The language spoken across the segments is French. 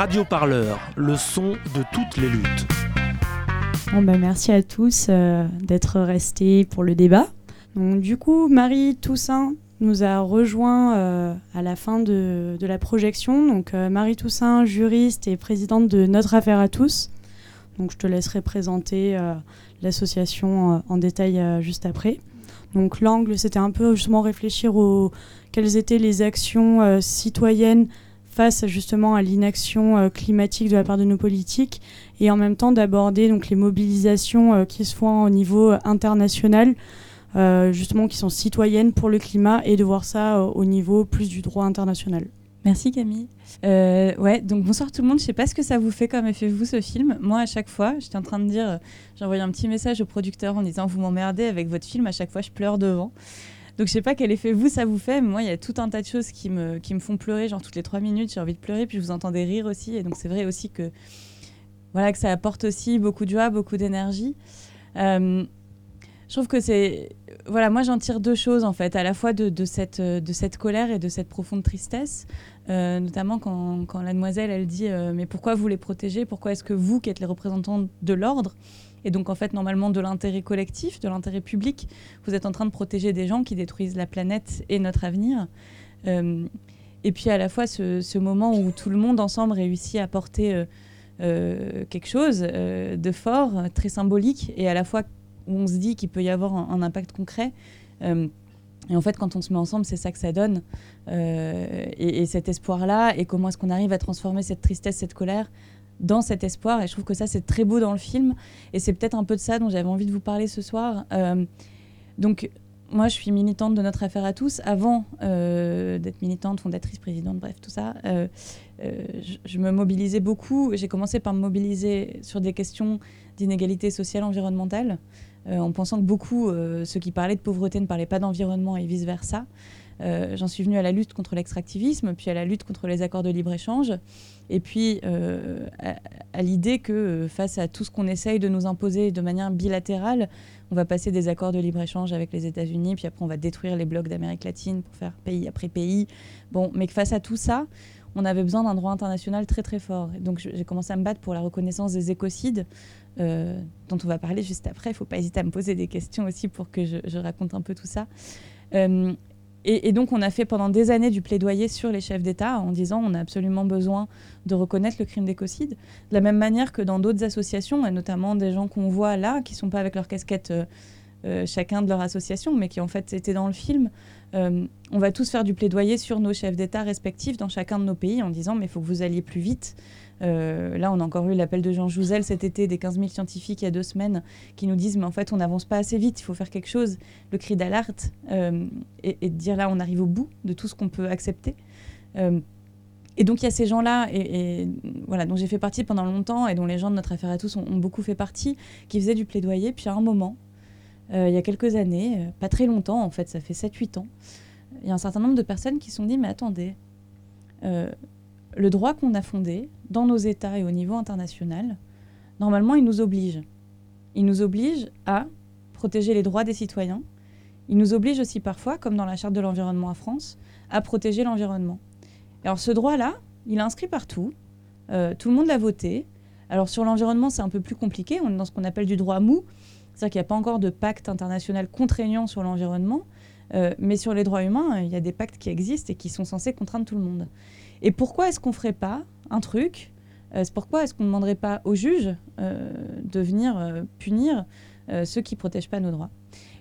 Radio Parleur, le son de toutes les luttes. Bon bah merci à tous euh, d'être restés pour le débat. Du coup, Marie Toussaint nous a rejoint euh, à la fin de, la projection. Donc, euh, Marie Toussaint, juriste et présidente de Notre Affaire à tous. Donc, je te laisserai présenter l'association en détail juste après. L'angle, c'était un peu justement réfléchir aux quelles étaient les actions citoyennes face justement à l'inaction euh, climatique de la part de nos politiques et en même temps d'aborder donc les mobilisations euh, qui se font au niveau euh, international justement qui sont citoyennes pour le climat et de voir ça au niveau plus du droit international. Merci Camille. ouais, donc bonsoir tout le monde. Je sais pas ce que ça vous fait comme effet vous ce film. Moi à chaque fois, j'étais en train de dire, envoyé un petit message au producteur en disant vous m'emmerdez avec votre film. À chaque fois, je pleure devant. Donc je sais pas quel effet vous ça vous fait, mais moi il y a tout un tas de choses qui me, qui me font pleurer, genre toutes les trois minutes j'ai envie de pleurer, puis je vous entendais rire aussi, et donc c'est vrai aussi que voilà que ça apporte aussi beaucoup de joie, beaucoup d'énergie. Euh, je trouve que c'est voilà moi j'en tire deux choses en fait, à la fois de, cette, de cette colère et de cette profonde tristesse, euh, notamment quand, quand, la demoiselle elle dit euh, mais pourquoi vous les protégez, pourquoi est-ce que vous qui êtes les représentants de l'ordre et donc, en fait, normalement, de l'intérêt collectif, de l'intérêt public, vous êtes en train de protéger des gens qui détruisent la planète et notre avenir. Euh, et puis, à la fois, ce, moment où tout le monde ensemble réussit à porter euh, euh, quelque chose de fort, très symbolique, et à la fois où on se dit qu'il peut y avoir un, impact concret. et en fait, quand on se met ensemble, c'est ça que ça donne. et, et, cet espoir-là, et comment est-ce qu'on arrive à transformer cette tristesse, cette colère dans cet espoir. Et je trouve que ça, c'est très beau dans le film. Et c'est peut-être un peu de ça dont j'avais envie de vous parler ce soir. Euh, donc, moi, je suis militante de Notre Affaire à tous. Avant euh, d'être militante, fondatrice, présidente, bref, tout ça, euh, je, me mobilisais beaucoup. J'ai commencé par me mobiliser sur des questions d'inégalité sociale environnementale, en pensant que beaucoup, ceux qui parlaient de pauvreté ne parlaient pas d'environnement et vice-versa. J'en suis venue à la lutte contre l'extractivisme, puis à la lutte contre les accords de libre-échange. Et puis euh, à, l'idée que euh, face à tout ce qu'on essaye de nous imposer de manière bilatérale, on va passer des accords de libre-échange avec les États-Unis, puis après on va détruire les blocs d'Amérique latine pour faire pays après pays. Bon, mais que face à tout ça, on avait besoin d'un droit international très très fort. donc j'ai commencé à me battre pour la reconnaissance des écocides, euh, dont on va parler juste après. Il ne faut pas hésiter à me poser des questions aussi pour que je, raconte un peu tout ça. Et, donc, on a fait pendant des années du plaidoyer sur les chefs d'État en disant on a absolument besoin de reconnaître le crime d'écocide. De la même manière que dans d'autres associations, et notamment des gens qu'on voit là, qui ne sont pas avec leur casquette euh, euh, chacun de leur association, mais qui en fait étaient dans le film, euh, on va tous faire du plaidoyer sur nos chefs d'État respectifs dans chacun de nos pays en disant mais il faut que vous alliez plus vite. Euh, là, on a encore eu l'appel de Jean Jouzel cet été, des 15 000 scientifiques il y a deux semaines, qui nous disent mais en fait on n'avance pas assez vite, il faut faire quelque chose. Le cri d'alerte euh, et, dire là on arrive au bout de tout ce qu'on peut accepter. Euh, et donc il y a ces gens-là, et, voilà, dont j'ai fait partie pendant longtemps et dont les gens de notre affaire à tous ont, ont beaucoup fait partie, qui faisaient du plaidoyer. Puis à un moment, il y a quelques années, pas très longtemps en fait, ça fait 7-8 ans, il y a un certain nombre de personnes qui se sont dit mais attendez, le droit qu'on a fondé dans nos États et au niveau international, normalement, il nous oblige. Il nous oblige à protéger les droits des citoyens. Il nous oblige aussi parfois, comme dans la Charte de l'environnement en France, à protéger l'environnement. Alors ce droit-là, il est inscrit partout. Euh, tout le monde l'a voté. Alors sur l'environnement, c'est un peu plus compliqué. On est dans ce qu'on appelle du droit mou. C'est-à-dire qu'il n'y a pas encore de pacte international contraignant sur l'environnement. Euh, mais sur les droits humains, il y a des pactes qui existent et qui sont censés contraindre tout le monde. Et pourquoi est-ce qu'on ne ferait pas un truc euh, pourquoi est-ce qu'on ne demanderait pas aux juges euh, de venir euh, punir ceux qui ne protègent pas nos droits?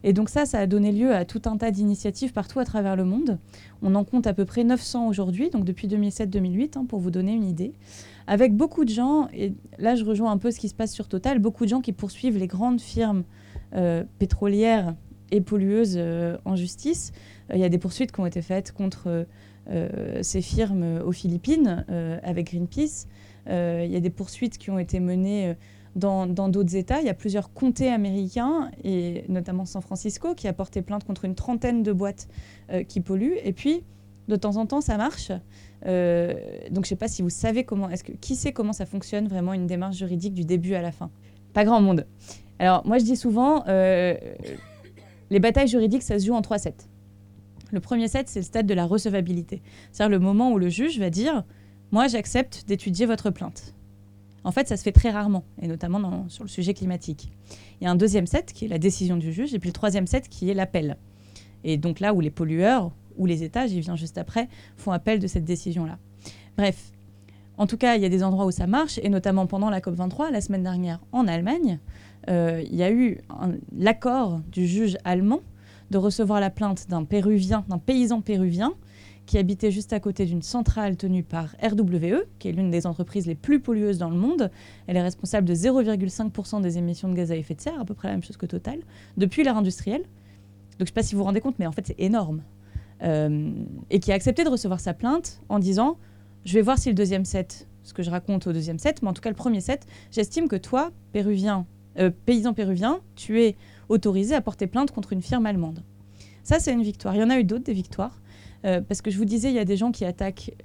Et donc ça, ça a donné lieu à tout un tas d'initiatives partout à travers le monde. On en compte à peu près 900 aujourd'hui, donc depuis 2007-2008, hein, pour vous donner une idée. Avec beaucoup de gens, et là je rejoins un peu ce qui se passe sur Total, beaucoup de gens qui poursuivent les grandes firmes pétrolières et pollueuses en justice. Il y a des poursuites qui ont été faites contre ces firmes aux Philippines euh, avec Greenpeace. Euh, il y a des poursuites qui ont été menées dans d'autres États. Il y a plusieurs comtés américains, et notamment San Francisco, qui a porté plainte contre une trentaine de boîtes qui polluent. Et puis, de temps en temps, ça marche. donc, je ne sais pas si vous savez comment. Est-ce que qui sait comment ça fonctionne vraiment une démarche juridique du début à la fin Pas grand monde. Alors, moi, je dis souvent, les batailles juridiques, ça se joue en 3-7. Le premier set, c'est le stade de la recevabilité. C'est-à-dire le moment où le juge va dire moi j'accepte d'étudier votre plainte. En fait, ça se fait très rarement, et notamment sur le sujet climatique. Il y a un deuxième set qui est la décision du juge, et puis le troisième set qui est l'appel. Et donc là où les pollueurs ou les États, j'y viens juste après, font appel de cette décision-là. Bref, en tout cas, il y a des endroits où ça marche, et notamment pendant la COP23, la semaine dernière en Allemagne, euh, il y a eu l'accord du juge allemand de recevoir la plainte d'un péruvien, d'un paysan péruvien, qui habitait juste à côté d'une centrale tenue par RWE, qui est l'une des entreprises les plus pollueuses dans le monde. Elle est responsable de 0,5% des émissions de gaz à effet de serre, à peu près la même chose que Total, depuis l'ère industrielle. Donc je ne sais pas si vous vous rendez compte, mais en fait c'est énorme. Euh, et qui a accepté de recevoir sa plainte en disant je vais voir si le deuxième set, ce que je raconte au deuxième set, mais en tout cas le premier set, j'estime que toi, péruvien, euh, paysan péruvien, tu es autorisé à porter plainte contre une firme allemande. Ça, c'est une victoire. Il y en a eu d'autres des victoires, euh, parce que je vous disais, il y a des gens qui attaquent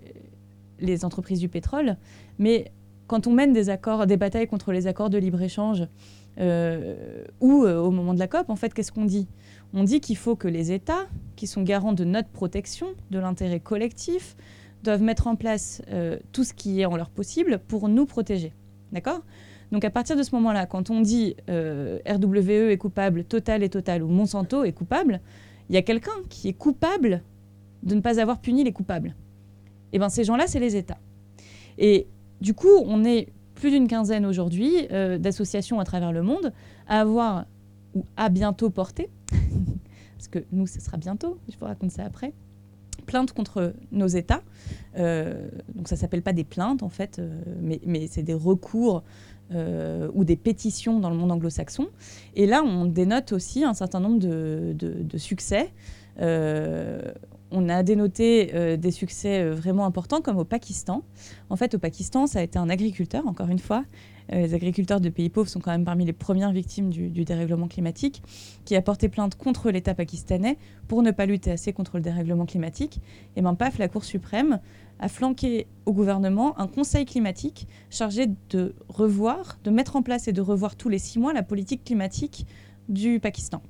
les entreprises du pétrole, mais quand on mène des accords, des batailles contre les accords de libre échange, ou au moment de la COP, en fait, qu'est-ce qu'on dit? On dit qu'il faut que les États, qui sont garants de notre protection, de l'intérêt collectif, doivent mettre en place euh, tout ce qui est en leur possible pour nous protéger. D'accord? Donc à partir de ce moment-là, quand on dit euh, RWE est coupable, Total est Total ou Monsanto est coupable, il y a quelqu'un qui est coupable de ne pas avoir puni les coupables. Et eh bien ces gens-là, c'est les États. Et du coup, on est plus d'une quinzaine aujourd'hui euh, d'associations à travers le monde à avoir ou à bientôt porter, parce que nous, ce sera bientôt, je vous raconte ça après, plainte contre nos États. Euh, donc ça s'appelle pas des plaintes en fait, mais, c'est des recours euh, ou des pétitions dans le monde anglo-saxon. Et là, on dénote aussi un certain nombre de, succès. on a dénoté des succès vraiment importants comme au Pakistan. En fait, au Pakistan, ça a été un agriculteur, encore une fois, euh, les agriculteurs de pays pauvres sont quand même parmi les premières victimes du, dérèglement climatique, qui a porté plainte contre l'État pakistanais pour ne pas lutter assez contre le dérèglement climatique. Et ben paf, la Cour suprême a flanqué au gouvernement un conseil climatique chargé de revoir, de mettre en place et de revoir tous les six mois la politique climatique du Pakistan.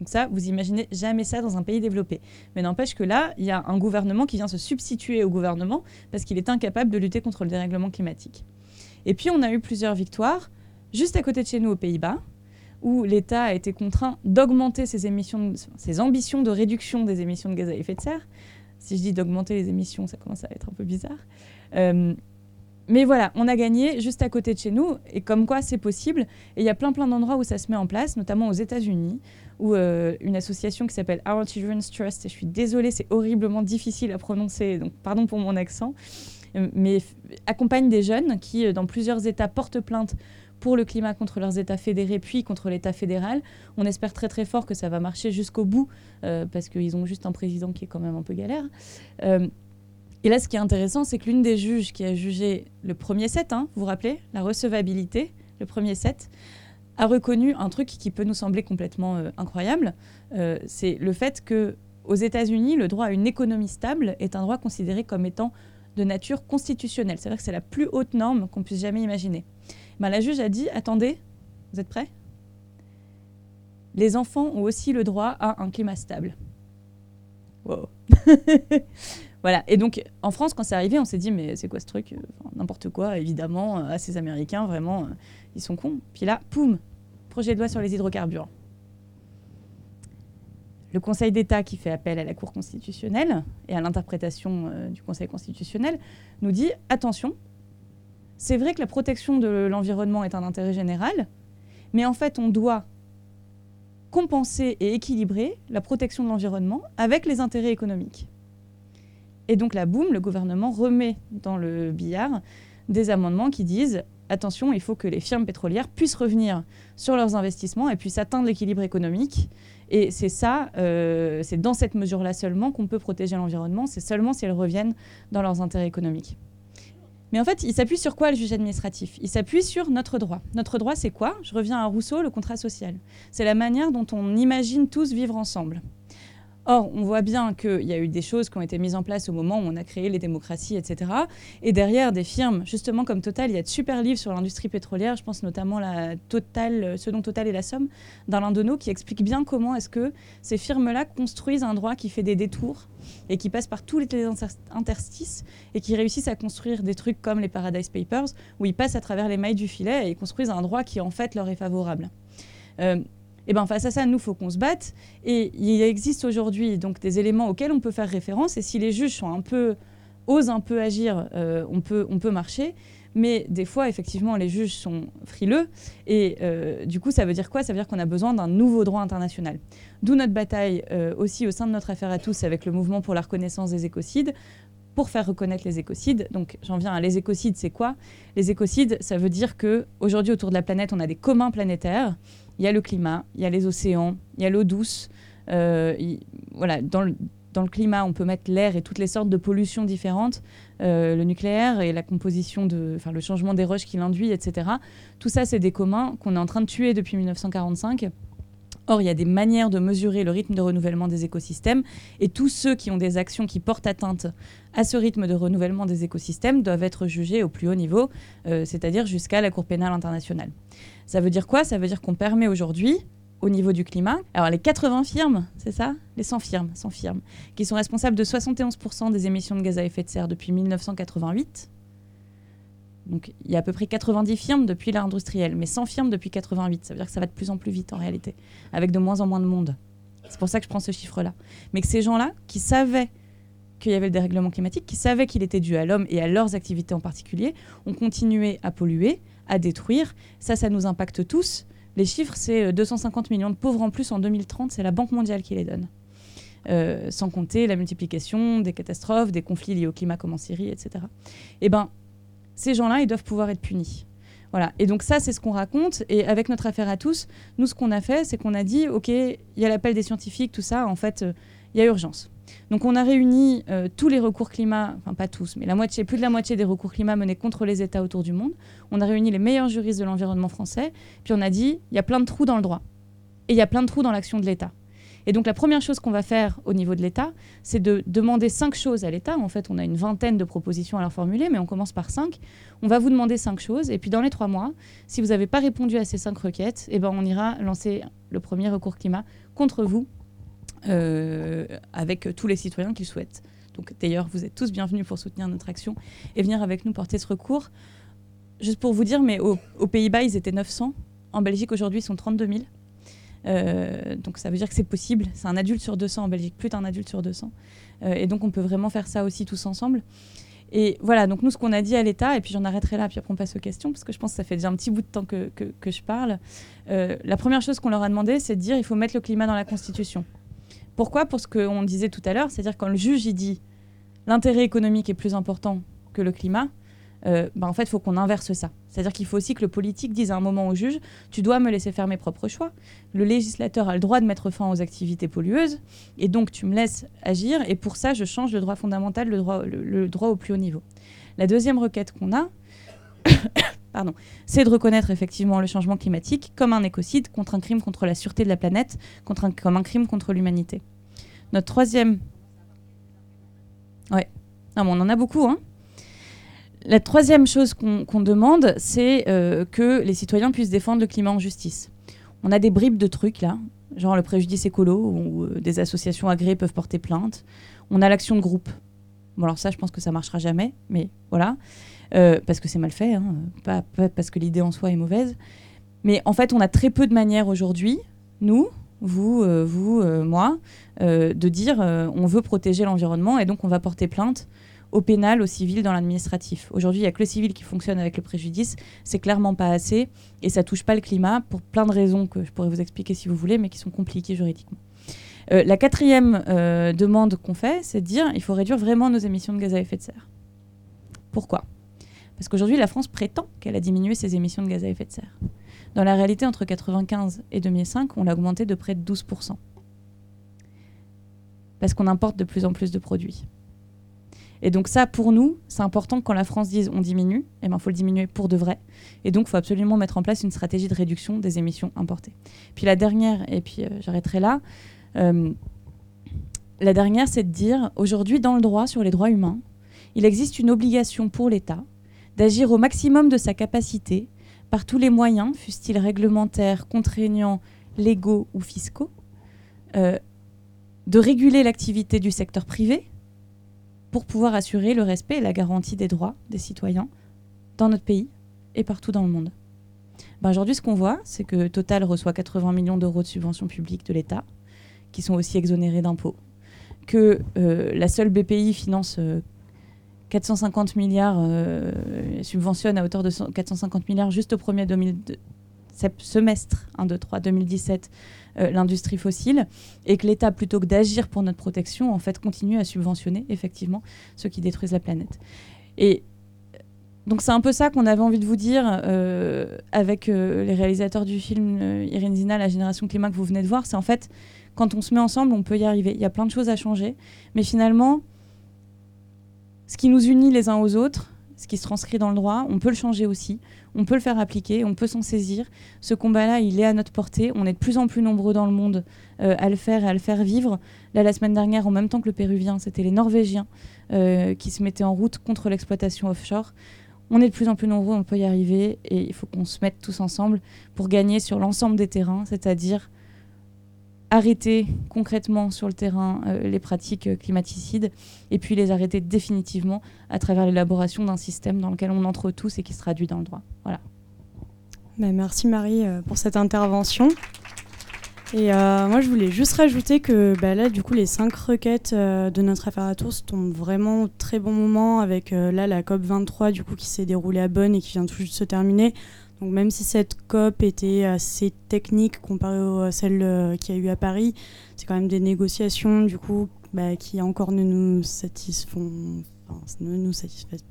Donc ça, vous imaginez jamais ça dans un pays développé. Mais n'empêche que là, il y a un gouvernement qui vient se substituer au gouvernement parce qu'il est incapable de lutter contre le dérèglement climatique. Et puis on a eu plusieurs victoires juste à côté de chez nous aux Pays-Bas, où l'État a été contraint d'augmenter ses, ambitions de réduction des émissions de gaz à effet de serre. Si je dis d'augmenter les émissions, ça commence à être un peu bizarre. Euh, mais voilà, on a gagné juste à côté de chez nous, et comme quoi c'est possible. Et il y a plein plein d'endroits où ça se met en place, notamment aux États-Unis, où euh, une association qui s'appelle Our Children's Trust, et je suis désolée, c'est horriblement difficile à prononcer, donc pardon pour mon accent, mais accompagne des jeunes qui, euh, dans plusieurs États, portent plainte pour le climat contre leurs États fédérés, puis contre l'État fédéral. On espère très très fort que ça va marcher jusqu'au bout, euh, parce qu'ils ont juste un président qui est quand même un peu galère. Euh, et là, ce qui est intéressant, c'est que l'une des juges qui a jugé le premier set, hein, vous vous rappelez, la recevabilité, le premier set, a reconnu un truc qui peut nous sembler complètement incroyable. c'est le fait que aux États-Unis, le droit à une économie stable est un droit considéré comme étant de nature constitutionnelle. C'est-à-dire que c'est la plus haute norme qu'on puisse jamais imaginer. Ben, la juge a dit, attendez, vous êtes prêts? Les enfants ont aussi le droit à un climat stable. Wow. voilà. Et donc, en France, quand c'est arrivé, on s'est dit, mais c'est quoi ce truc? N'importe quoi, évidemment, à ces Américains, vraiment, euh, ils sont cons. Puis là, poum, projet de loi sur les hydrocarbures le Conseil d'État qui fait appel à la Cour constitutionnelle et à l'interprétation euh, du Conseil constitutionnel nous dit attention, c'est vrai que la protection de l'environnement est un intérêt général, mais en fait on doit compenser et équilibrer la protection de l'environnement avec les intérêts économiques. Et donc là, boum, le gouvernement remet dans le billard des amendements qui disent attention, il faut que les firmes pétrolières puissent revenir sur leurs investissements et puissent atteindre l'équilibre économique et c'est ça, euh, c'est dans cette mesure-là seulement qu'on peut protéger l'environnement, c'est seulement si elles reviennent dans leurs intérêts économiques. Mais en fait, il s'appuie sur quoi le juge administratif? Il s'appuie sur notre droit. Notre droit, c'est quoi? Je reviens à Rousseau, le contrat social. C'est la manière dont on imagine tous vivre ensemble. Or, on voit bien qu'il y a eu des choses qui ont été mises en place au moment où on a créé les démocraties, etc. Et derrière, des firmes, justement comme Total, il y a de super livres sur l'industrie pétrolière. Je pense notamment à Total, ce dont Total est la somme, d'Alain Deneau, qui explique bien comment est-ce que ces firmes-là construisent un droit qui fait des détours et qui passe par tous les interstices et qui réussissent à construire des trucs comme les Paradise Papers, où ils passent à travers les mailles du filet et construisent un droit qui en fait leur est favorable. Euh, et ben face à ça, nous, faut qu'on se batte. Et il existe aujourd'hui donc des éléments auxquels on peut faire référence. Et si les juges un peu osent un peu agir, euh, on peut on peut marcher. Mais des fois, effectivement, les juges sont frileux. Et euh, du coup, ça veut dire quoi? Ça veut dire qu'on a besoin d'un nouveau droit international. D'où notre bataille euh, aussi au sein de notre affaire à tous avec le mouvement pour la reconnaissance des écocides pour faire reconnaître les écocides. Donc j'en viens à les écocides, c'est quoi? Les écocides, ça veut dire que aujourd'hui autour de la planète, on a des communs planétaires. Il y a le climat, il y a les océans, il y a l'eau douce. Euh, voilà, dans le, climat, on peut mettre l'air et toutes les sortes de pollutions différentes, euh, le nucléaire et la composition de, le changement des roches qui l'induit, etc. Tout ça, c'est des communs qu'on est en train de tuer depuis 1945 Or, il y a des manières de mesurer le rythme de renouvellement des écosystèmes et tous ceux qui ont des actions qui portent atteinte à ce rythme de renouvellement des écosystèmes doivent être jugés au plus haut niveau, euh, c'est-à-dire jusqu'à la Cour pénale internationale. Ça veut dire quoi? Ça veut dire qu'on permet aujourd'hui, au niveau du climat, alors les 80 firmes, c'est ça? Les 100 firmes, 100 firmes, qui sont responsables de 71% des émissions de gaz à effet de serre depuis 1988, donc il y a à peu près 90 firmes depuis l'ère industrielle, mais 100 firmes depuis 88. Ça veut dire que ça va de plus en plus vite en réalité, avec de moins en moins de monde. C'est pour ça que je prends ce chiffre-là. Mais que ces gens-là, qui savaient qu'il y avait le dérèglement climatique, qui savaient qu'il était dû à l'homme et à leurs activités en particulier, ont continué à polluer, à détruire. Ça, ça nous impacte tous. Les chiffres, c'est 250 euh, millions de pauvres en plus en 2030, c'est la Banque mondiale qui les donne. Euh, sans compter la multiplication des catastrophes, des conflits liés au climat comme en Syrie, etc. Eh ben, ces gens-là, ils doivent pouvoir être punis. Voilà. Et donc ça, c'est ce qu'on raconte. Et avec notre affaire à tous, nous, ce qu'on a fait, c'est qu'on a dit, OK, il y a l'appel des scientifiques, tout ça, en fait, euh, il y a urgence. Donc on a réuni euh, tous les recours climat, enfin pas tous, mais la moitié, plus de la moitié des recours climat menés contre les États autour du monde. On a réuni les meilleurs juristes de l'environnement français, puis on a dit, il y a plein de trous dans le droit. Et il y a plein de trous dans l'action de l'État. Et donc la première chose qu'on va faire au niveau de l'État, c'est de demander cinq choses à l'État. En fait, on a une vingtaine de propositions à leur formuler, mais on commence par cinq. On va vous demander cinq choses, et puis dans les trois mois, si vous n'avez pas répondu à ces cinq requêtes, eh ben, on ira lancer le premier recours climat contre vous, euh, avec tous les citoyens qui le souhaitent. Donc d'ailleurs, vous êtes tous bienvenus pour soutenir notre action et venir avec nous porter ce recours. Juste pour vous dire, mais aux, aux Pays-Bas, ils étaient 900. En Belgique, aujourd'hui, ils sont 32 000. Euh, donc ça veut dire que c'est possible. C'est un adulte sur 200 en Belgique, plus d'un adulte sur 200. Euh, et donc on peut vraiment faire ça aussi tous ensemble. Et voilà, donc nous, ce qu'on a dit à l'État, et puis j'en arrêterai là, puis après on passe aux questions, parce que je pense que ça fait déjà un petit bout de temps que, je parle. Euh, la première chose qu'on leur a demandé, c'est de dire il faut mettre le climat dans la Constitution. Pourquoi? Pour ce qu'on disait tout à l'heure, c'est-à-dire quand le juge il dit l'intérêt économique est plus important que le climat, bah, en fait, il faut qu'on inverse ça. C'est-à-dire qu'il faut aussi que le politique dise à un moment au juge, tu dois me laisser faire mes propres choix. Le législateur a le droit de mettre fin aux activités pollueuses, et donc tu me laisses agir, et pour ça, je change le droit fondamental, le droit, le, droit au plus haut niveau. La deuxième requête qu'on a, pardon, c'est de reconnaître effectivement le changement climatique comme un écocide, contre un crime contre la sûreté de la planète, contre un, comme un crime contre l'humanité. Notre troisième... Ouais. Non, mais on en a beaucoup, hein la troisième chose qu'on demande, c'est euh, que les citoyens puissent défendre le climat en justice. On a des bribes de trucs là, genre le préjudice écolo, où euh, des associations agréées peuvent porter plainte. On a l'action de groupe. Bon, alors ça, je pense que ça marchera jamais, mais voilà. Euh, parce que c'est mal fait, hein, pas, parce que l'idée en soi est mauvaise. Mais en fait, on a très peu de manières aujourd'hui, nous, vous, vous, moi, de dire on veut protéger l'environnement et donc on va porter plainte au pénal, au civil, dans l'administratif. Aujourd'hui, il n'y a que le civil qui fonctionne avec le préjudice. C'est clairement pas assez et ça touche pas le climat pour plein de raisons que je pourrais vous expliquer si vous voulez, mais qui sont compliquées juridiquement. Euh, la quatrième euh, demande qu'on fait, c'est de dire il faut réduire vraiment nos émissions de gaz à effet de serre. Pourquoi? Parce qu'aujourd'hui, la France prétend qu'elle a diminué ses émissions de gaz à effet de serre. Dans la réalité, entre 1995 et 2005, on l'a augmenté de près de 12%. Parce qu'on importe de plus en plus de produits. Et donc ça, pour nous, c'est important quand la France dise on diminue, il eh ben, faut le diminuer pour de vrai. Et donc, il faut absolument mettre en place une stratégie de réduction des émissions importées. Puis la dernière, et puis euh, j'arrêterai là, euh, la dernière, c'est de dire, aujourd'hui, dans le droit sur les droits humains, il existe une obligation pour l'État d'agir au maximum de sa capacité par tous les moyens, fussent-ils réglementaires, contraignants, légaux ou fiscaux, euh, de réguler l'activité du secteur privé pour pouvoir assurer le respect et la garantie des droits des citoyens dans notre pays et partout dans le monde. Ben Aujourd'hui, ce qu'on voit, c'est que Total reçoit 80 millions d'euros de subventions publiques de l'État, qui sont aussi exonérées d'impôts, que euh, la seule BPI finance 450 euh, milliards, euh, subventionne à hauteur de 450 milliards juste au premier semestre 1, 2, 3, 2017 l'industrie fossile et que l'État, plutôt que d'agir pour notre protection, en fait, continue à subventionner effectivement ceux qui détruisent la planète. Et donc c'est un peu ça qu'on avait envie de vous dire euh, avec euh, les réalisateurs du film euh, Zina, La Génération Climat que vous venez de voir. C'est en fait, quand on se met ensemble, on peut y arriver. Il y a plein de choses à changer. Mais finalement, ce qui nous unit les uns aux autres, ce qui se transcrit dans le droit, on peut le changer aussi. On peut le faire appliquer, on peut s'en saisir. Ce combat-là, il est à notre portée. On est de plus en plus nombreux dans le monde à le faire et à le faire vivre. Là, la semaine dernière, en même temps que le Péruvien, c'était les Norvégiens qui se mettaient en route contre l'exploitation offshore. On est de plus en plus nombreux, on peut y arriver et il faut qu'on se mette tous ensemble pour gagner sur l'ensemble des terrains, c'est-à-dire arrêter concrètement sur le terrain euh, les pratiques euh, climaticides et puis les arrêter définitivement à travers l'élaboration d'un système dans lequel on entre tous et qui se traduit dans le droit. Voilà. Ben, merci Marie euh, pour cette intervention. Et moi, je voulais juste rajouter que bah, là, du coup, les cinq requêtes de notre affaire à tous tombent vraiment au très bon moment avec là la COP 23 du coup qui s'est déroulée à Bonn et qui vient tout juste de se terminer. Donc même si cette COP était assez technique comparée à celle qu'il y a eu à Paris, c'est quand même des négociations du coup bah, qui encore ne nous satisfont, enfin, ne nous satisfaisent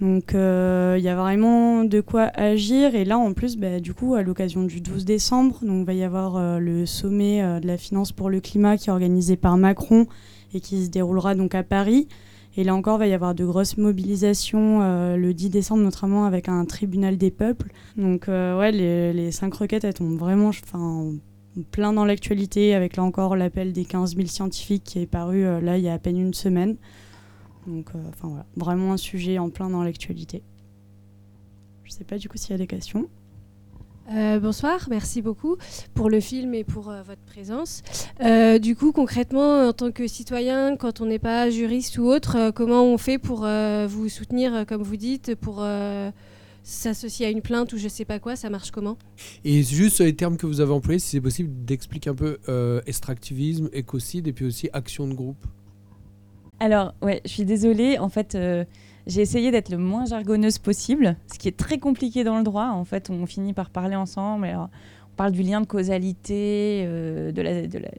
donc il euh, y a vraiment de quoi agir. Et là, en plus, bah, du coup, à l'occasion du 12 décembre, donc, il va y avoir euh, le sommet euh, de la finance pour le climat qui est organisé par Macron et qui se déroulera donc à Paris. Et là encore, il va y avoir de grosses mobilisations le 10 décembre, notamment avec un tribunal des peuples. Donc ouais, les, cinq requêtes, elles tombent vraiment plein dans l'actualité, avec là encore l'appel des 15 000 scientifiques qui est paru là il y a à peine une semaine. Donc, euh, enfin voilà, vraiment un sujet en plein dans l'actualité. Je sais pas du coup s'il y a des questions. Euh, bonsoir, merci beaucoup pour le film et pour euh, votre présence. du coup, concrètement, en tant que citoyen, quand on n'est pas juriste ou autre, comment on fait pour vous soutenir, comme vous dites, pour s'associer à une plainte ou je sais pas quoi Ça marche comment? Et juste les termes que vous avez employés, si c'est possible d'expliquer un peu extractivisme, écocide et puis aussi action de groupe. Alors, ouais, je suis désolée. En fait, euh, j'ai essayé d'être le moins jargonneuse possible, ce qui est très compliqué dans le droit. En fait, on finit par parler ensemble. on parle du lien de causalité, euh, de, la,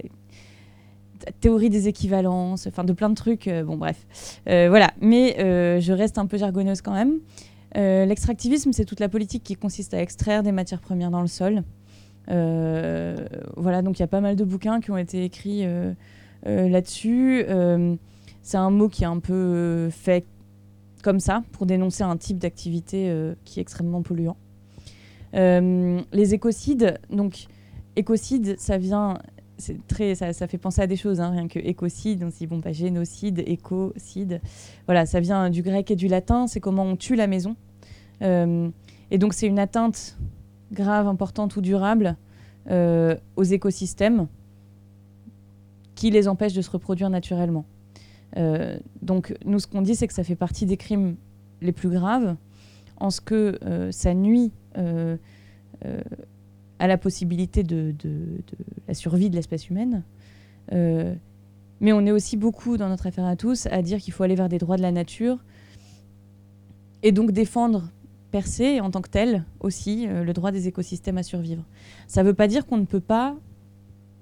théorie des équivalences, enfin de plein de trucs. Euh, bon, bref. voilà. Mais je reste un peu jargonneuse quand même. L'extractivisme, c'est toute la politique qui consiste à extraire des matières premières dans le sol. voilà, donc il y a pas mal de bouquins qui ont été écrits là-dessus. C'est un mot qui est un peu euh, fait comme ça pour dénoncer un type d'activité euh, qui est extrêmement polluant. Euh, les écocides, donc écocide, ça vient, c'est très, ça, fait penser à des choses, hein, rien que écocide, on dit pas génocide, écocide, voilà, ça vient du grec et du latin, c'est comment on tue la maison. et donc c'est une atteinte grave, importante ou durable aux écosystèmes qui les empêche de se reproduire naturellement. Euh, donc nous, ce qu'on dit, c'est que ça fait partie des crimes les plus graves, en ce que euh, ça nuit euh, à la possibilité de, la survie de l'espèce humaine. mais on est aussi beaucoup dans notre affaire à tous à dire qu'il faut aller vers des droits de la nature et donc défendre per se en tant que tel aussi le droit des écosystèmes à survivre. Ça ne veut pas dire qu'on ne peut pas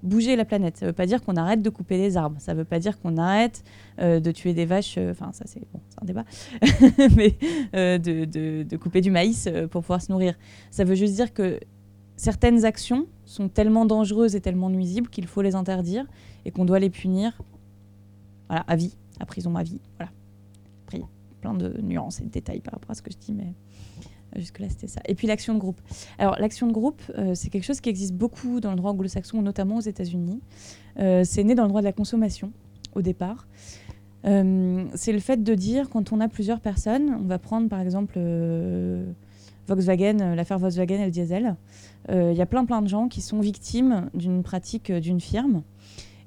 bouger la planète. Ça ne veut pas dire qu'on arrête de couper des arbres. Ça ne veut pas dire qu'on arrête euh, de tuer des vaches. Euh, enfin, ça, c'est bon, un débat. mais euh, de, couper du maïs pour pouvoir se nourrir. Ça veut juste dire que certaines actions sont tellement dangereuses et tellement nuisibles qu'il faut les interdire et qu'on doit les punir voilà, à vie, à prison à vie. Voilà. Après, plein de nuances et de détails par rapport à ce que je dis, mais Jusque-là, c'était ça. Et puis l'action de groupe. Alors, l'action de groupe, euh, c'est quelque chose qui existe beaucoup dans le droit anglo-saxon, notamment aux États-Unis. Euh, c'est né dans le droit de la consommation, au départ. Euh, c'est le fait de dire, quand on a plusieurs personnes, on va prendre par exemple Volkswagen, l'affaire Volkswagen et le diesel. Il y a plein plein de gens qui sont victimes d'une pratique d'une firme.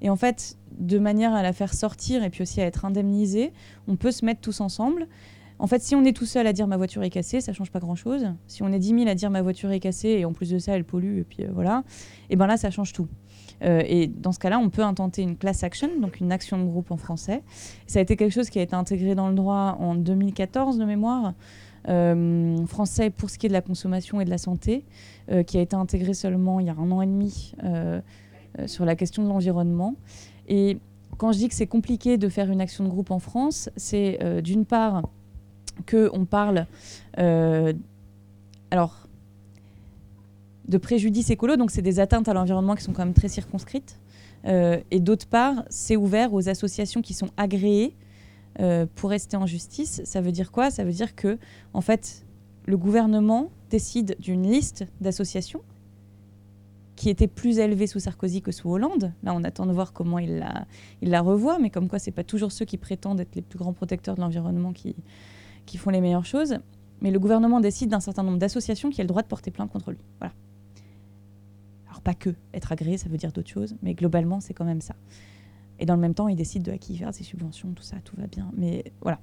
Et en fait, de manière à la faire sortir et puis aussi à être indemnisé, on peut se mettre tous ensemble en fait, si on est tout seul à dire ma voiture est cassée, ça change pas grand-chose. Si on est 10 000 à dire ma voiture est cassée et en plus de ça, elle pollue, et puis euh, voilà, et ben là, ça change tout. Euh, et dans ce cas-là, on peut intenter une class action, donc une action de groupe en français. Ça a été quelque chose qui a été intégré dans le droit en 2014 de mémoire. Euh, français pour ce qui est de la consommation et de la santé, qui a été intégré seulement il y a un an et demi sur la question de l'environnement. Et quand je dis que c'est compliqué de faire une action de groupe en France, c'est d'une part qu'on parle euh, alors, de préjudice écolo, donc c'est des atteintes à l'environnement qui sont quand même très circonscrites. Euh, et d'autre part, c'est ouvert aux associations qui sont agréées euh, pour rester en justice. Ça veut dire quoi? Ça veut dire que, en fait, le gouvernement décide d'une liste d'associations qui était plus élevée sous Sarkozy que sous Hollande. Là, on attend de voir comment il la, revoit, mais comme quoi, c'est pas toujours ceux qui prétendent être les plus grands protecteurs de l'environnement qui, qui font les meilleures choses, mais le gouvernement décide d'un certain nombre d'associations qui ont le droit de porter plainte contre lui. Voilà. Alors pas que être agréé, ça veut dire d'autres choses, mais globalement c'est quand même ça. Et dans le même temps, il décide de à qui faire ses subventions, tout ça, tout va bien. Mais voilà.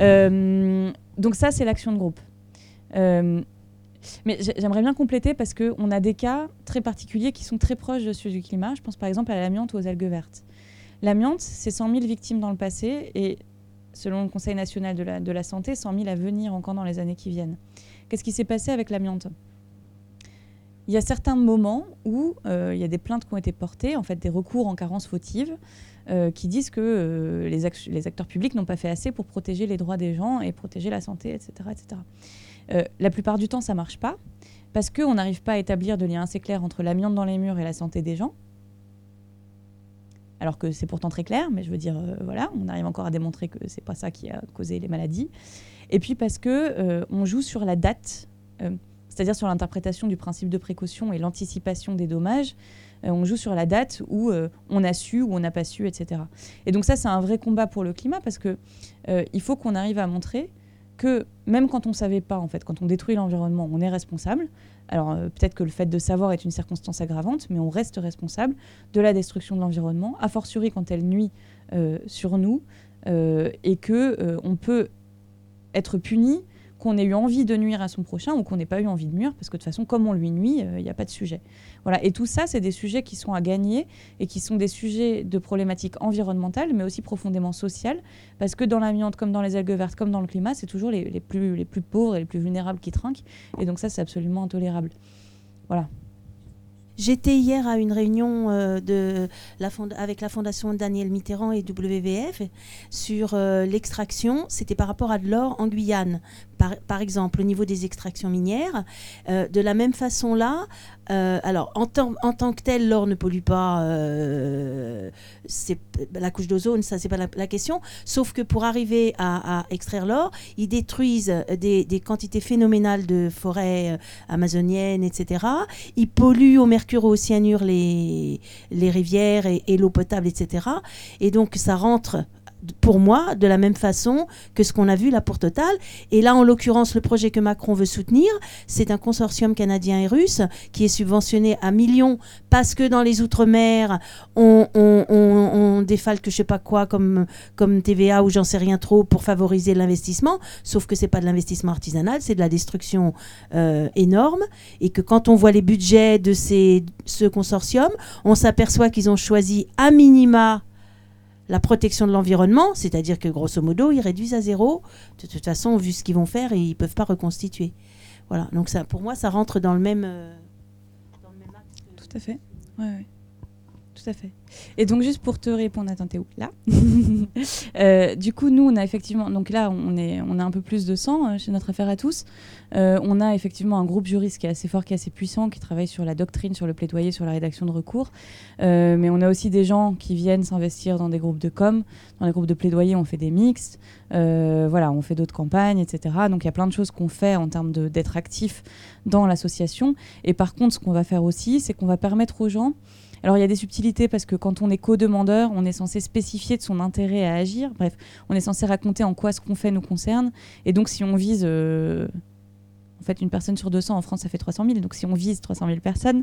Euh, donc ça, c'est l'action de groupe. Euh, mais j'aimerais bien compléter parce qu'on a des cas très particuliers qui sont très proches de ceux du climat. Je pense par exemple à l'amiante ou aux algues vertes. L'amiante, c'est 100 000 victimes dans le passé et selon le Conseil national de la, santé, 100 000 à venir encore dans les années qui viennent. Qu'est-ce qui s'est passé avec l'amiante? Il y a certains moments où euh, il y a des plaintes qui ont été portées, en fait des recours en carence fautive, euh, qui disent que euh, les, acteurs publics n'ont pas fait assez pour protéger les droits des gens et protéger la santé, etc. etc. la plupart du temps, ça ne marche pas, parce qu'on n'arrive pas à établir de lien assez clair entre l'amiante dans les murs et la santé des gens alors que c'est pourtant très clair, mais je veux dire, euh, voilà, on arrive encore à démontrer que c'est pas ça qui a causé les maladies. Et puis parce que euh, on joue sur la date, euh, c'est-à-dire sur l'interprétation du principe de précaution et l'anticipation des dommages. on joue sur la date où on a su ou on n'a pas su, etc. Et donc ça, c'est un vrai combat pour le climat parce que il faut qu'on arrive à montrer que même quand on ne savait pas, en fait, quand on détruit l'environnement, on est responsable. Alors euh, peut-être que le fait de savoir est une circonstance aggravante, mais on reste responsable de la destruction de l'environnement, a fortiori quand elle nuit euh, sur nous, euh, et que on peut être puni qu'on ait eu envie de nuire à son prochain ou qu'on n'ait pas eu envie de nuire, parce que de toute façon, comme on lui nuit, il n'y a pas de sujet. Voilà. Et tout ça, c'est des sujets qui sont à gagner et qui sont des sujets de problématiques environnementales, mais aussi profondément sociales, parce que dans l'amiante, comme dans les algues vertes, comme dans le climat, c'est toujours les, les, plus, les plus pauvres et les plus vulnérables qui trinquent. Et donc ça, c'est absolument intolérable. Voilà. J'étais hier à une réunion euh, de la avec la fondation Daniel Mitterrand et WWF sur euh, l'extraction. C'était par rapport à de l'or en Guyane, par, exemple, au niveau des extractions minières. Euh, de la même façon là, alors en, tant que tel, l'or ne pollue pas c'est la couche d'ozone, ça c'est pas la, question. Sauf que pour arriver à, extraire l'or, ils détruisent des, quantités phénoménales de forêts amazoniennes, etc. Ils polluent au mercure au cyanure les, rivières et l'eau potable, etc. Et donc ça rentre pour moi, de la même façon que ce qu'on a vu là pour Total. Et là, en l'occurrence, le projet que Macron veut soutenir, c'est un consortium canadien et russe qui est subventionné à millions parce que dans les Outre-mer, on, on, on, défalque je sais pas quoi comme, TVA ou j'en sais rien trop pour favoriser l'investissement. Sauf que c'est pas de l'investissement artisanal, c'est de la destruction euh, énorme. Et que quand on voit les budgets de ce consortium, on s'aperçoit qu'ils ont choisi à minima la protection de l'environnement, c'est-à-dire que grosso modo, ils réduisent à zéro. De toute façon, vu ce qu'ils vont faire, ils ne peuvent pas reconstituer. Voilà, donc ça, pour moi, ça rentre dans le même, euh, Tout à fait. Ouais, Tout tout à fait. Et donc, juste pour te répondre, attends, t'es où? Là. Euh, du coup, nous, on a effectivement. Donc là, on est, on a un peu plus de 100 euh, chez notre affaire à tous. Euh, on a effectivement un groupe juriste qui est assez fort, qui est assez puissant, qui travaille sur la doctrine, sur le plaidoyer, sur la rédaction de recours. Euh, mais on a aussi des gens qui viennent s'investir dans des groupes de com. Dans les groupes de plaidoyer, on fait des mixtes. Voilà, on fait d'autres campagnes, etc. Donc il y a plein de choses qu'on fait en termes d'être actif dans l'association. Et par contre, ce qu'on va faire aussi, c'est qu'on va permettre aux gens. Alors il y a des subtilités parce que quand on est co-demandeur, on est censé spécifier de son intérêt à agir. Bref, on est censé raconter en quoi ce qu'on fait nous concerne. Et donc si on vise, euh, en fait, une personne sur 200 en France, ça fait 300 000. Donc si on vise 300 000 personnes,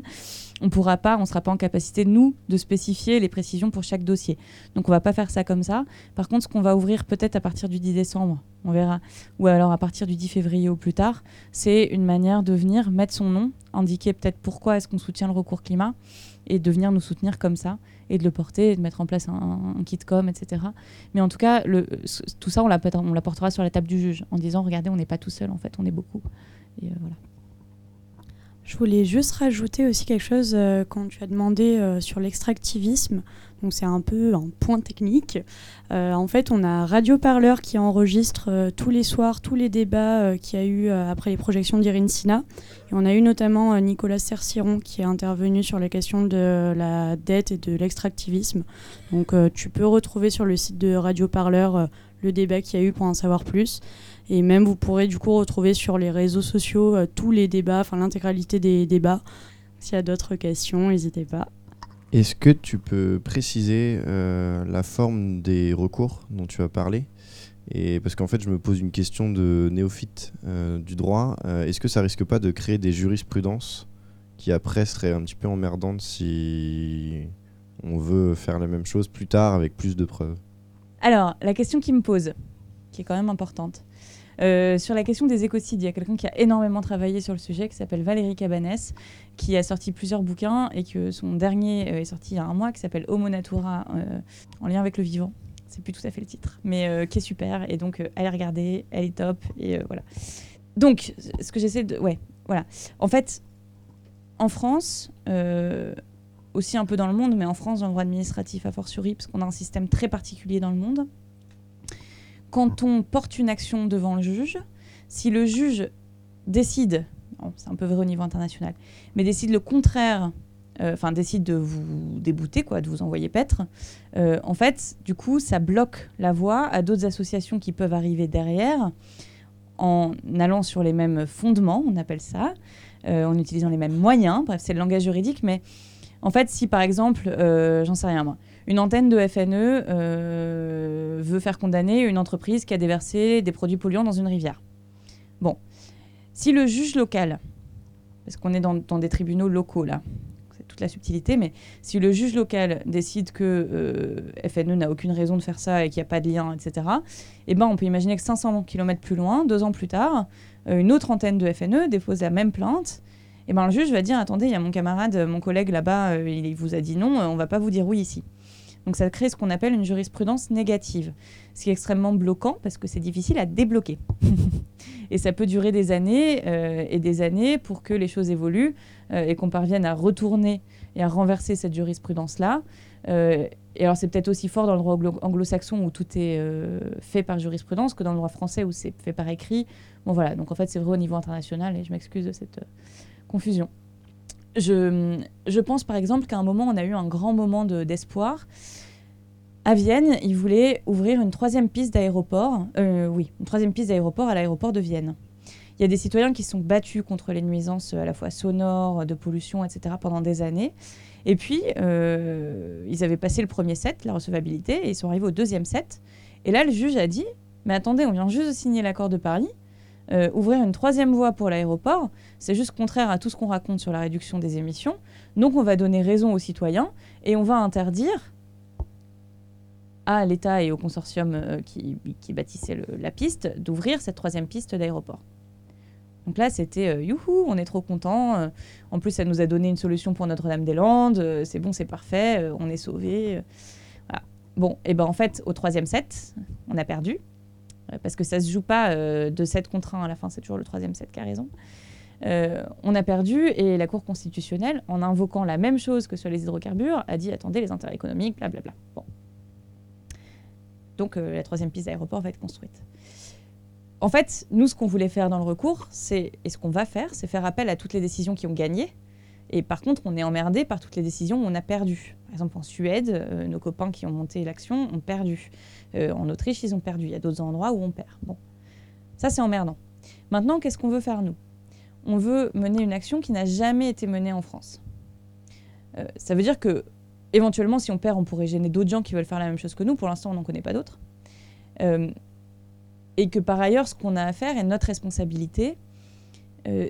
on pourra pas, on sera pas en capacité nous de spécifier les précisions pour chaque dossier. Donc on va pas faire ça comme ça. Par contre, ce qu'on va ouvrir peut-être à partir du 10 décembre, on verra, ou alors à partir du 10 février au plus tard, c'est une manière de venir mettre son nom, indiquer peut-être pourquoi est-ce qu'on soutient le recours climat et de venir nous soutenir comme ça et de le porter et de mettre en place un, un kit com, etc. Mais en tout cas, tout ça, on l'apportera sur la table du juge en disant regardez, on n'est pas tout seul en fait, on est beaucoup. Et euh, voilà. Je voulais juste rajouter aussi quelque chose euh, quand tu as demandé euh, sur l'extractivisme. Donc c'est un peu un point technique. Euh, en fait, on a Radio Parleur qui enregistre tous les soirs tous les débats qu'il y a eu après les projections d'Irine Sina. Et on a eu notamment Nicolas Cerciron qui est intervenu sur la question de la dette et de l'extractivisme. Donc tu peux retrouver sur le site de Radio Parleur le débat qu'il y a eu pour en savoir plus. Et même, vous pourrez du coup retrouver sur les réseaux sociaux euh, tous les débats, enfin l'intégralité des débats. S'il y a d'autres questions, n'hésitez pas. Est-ce que tu peux préciser euh, la forme des recours dont tu as parlé? Et parce qu'en fait, je me pose une question de néophyte euh, du droit. Euh, Est-ce que ça risque pas de créer des jurisprudences qui après seraient un petit peu emmerdantes si on veut faire la même chose plus tard avec plus de preuves? Alors, la question qui me pose, qui est quand même importante. Euh, sur la question des écocides, il y a quelqu'un qui a énormément travaillé sur le sujet, qui s'appelle Valérie Cabanès, qui a sorti plusieurs bouquins et que son dernier euh, est sorti il y a un mois, qui s'appelle Homo Natura, euh, en lien avec le vivant. C'est plus tout à fait le titre, mais qui est super. Et donc, allez regarder, elle est top. Et voilà. Donc, ce que j'essaie de. Ouais, voilà. En fait, en France, aussi un peu dans le monde, mais en France, dans le droit administratif a fortiori, parce qu'on a un système très particulier dans le monde. Quand on porte une action devant le juge, si le juge décide, bon, c'est un peu vrai au niveau international, mais décide le contraire, euh, enfin décide de vous débouter, quoi, de vous envoyer paître, euh, en fait, du coup, ça bloque la voie à d'autres associations qui peuvent arriver derrière en allant sur les mêmes fondements, on appelle ça, euh, en utilisant les mêmes moyens, bref, c'est le langage juridique, mais en fait, si par exemple, j'en sais rien moi, une antenne de FNE euh, veut faire condamner une entreprise qui a déversé des produits polluants dans une rivière. Bon, si le juge local, parce qu'on est dans, des tribunaux locaux là, c'est toute la subtilité, mais si le juge local décide que euh, FNE n'a aucune raison de faire ça et qu'il n'y a pas de lien, etc., eh ben, on peut imaginer que 500 km plus loin, deux ans plus tard, euh, une autre antenne de FNE dépose la même plainte et ben le juge va dire attendez, il y a mon camarade, mon collègue là-bas, il vous a dit non, on va pas vous dire oui ici. Donc ça crée ce qu'on appelle une jurisprudence négative, ce qui est extrêmement bloquant parce que c'est difficile à débloquer. et ça peut durer des années euh, et des années pour que les choses évoluent euh, et qu'on parvienne à retourner et à renverser cette jurisprudence-là. Euh, et alors c'est peut-être aussi fort dans le droit anglo- anglo-saxon où tout est fait par jurisprudence que dans le droit français où c'est fait par écrit. Bon voilà, donc en fait c'est vrai au niveau international et je m'excuse de cette confusion. Je, pense par exemple qu'à un moment, on a eu un grand moment de- d'espoir. à Vienne, ils voulaient ouvrir une troisième piste d'aéroport. Euh, oui, une troisième piste d'aéroport à l'aéroport de Vienne. Il y a des citoyens qui sont battus contre les nuisances à la fois sonores, de pollution, etc. pendant des années. Et puis, euh, ils avaient passé le premier set, la recevabilité, et ils sont arrivés au deuxième set. Et là, le juge a dit, mais attendez, on vient juste de signer l'accord de Paris. Euh, ouvrir une troisième voie pour l'aéroport, c'est juste contraire à tout ce qu'on raconte sur la réduction des émissions. Donc on va donner raison aux citoyens et on va interdire à l'État et au consortium euh, qui, bâtissait la piste d'ouvrir cette troisième piste d'aéroport. Donc là, c'était euh, youhou, on est trop content. euh, en plus, ça nous a donné une solution pour Notre-Dame-des-Landes. c'est bon, c'est parfait, on est voilà. Bon, et ben en fait, au troisième set, on a perdu. Euh, parce que ça se joue pas euh, de 7 contre 1 à la fin, c'est toujours le troisième set qui a raison. Euh, on a perdu et la Cour constitutionnelle, en invoquant la même chose que sur les hydrocarbures, a dit attendez, les intérêts économiques, blablabla. Bon. Donc la troisième piste d'aéroport va être construite. En fait, nous, ce qu'on voulait faire dans le recours, c'est, et ce qu'on va faire, c'est faire appel à toutes les décisions qui ont gagné. Et par contre, on est emmerdé par toutes les décisions où on a perdu. Par exemple, en Suède, euh, nos copains qui ont monté l'action ont perdu. Euh, en Autriche, ils ont perdu. Il y a d'autres endroits où on perd. Bon, ça, c'est emmerdant. Maintenant, qu'est-ce qu'on veut faire, nous? On veut mener une action qui n'a jamais été menée en France. Euh, ça veut dire que, éventuellement, si on perd, on pourrait gêner d'autres gens qui veulent faire la même chose que nous. Pour l'instant, on n'en connaît pas d'autres. Et que par ailleurs, ce qu'on a à faire et notre responsabilité,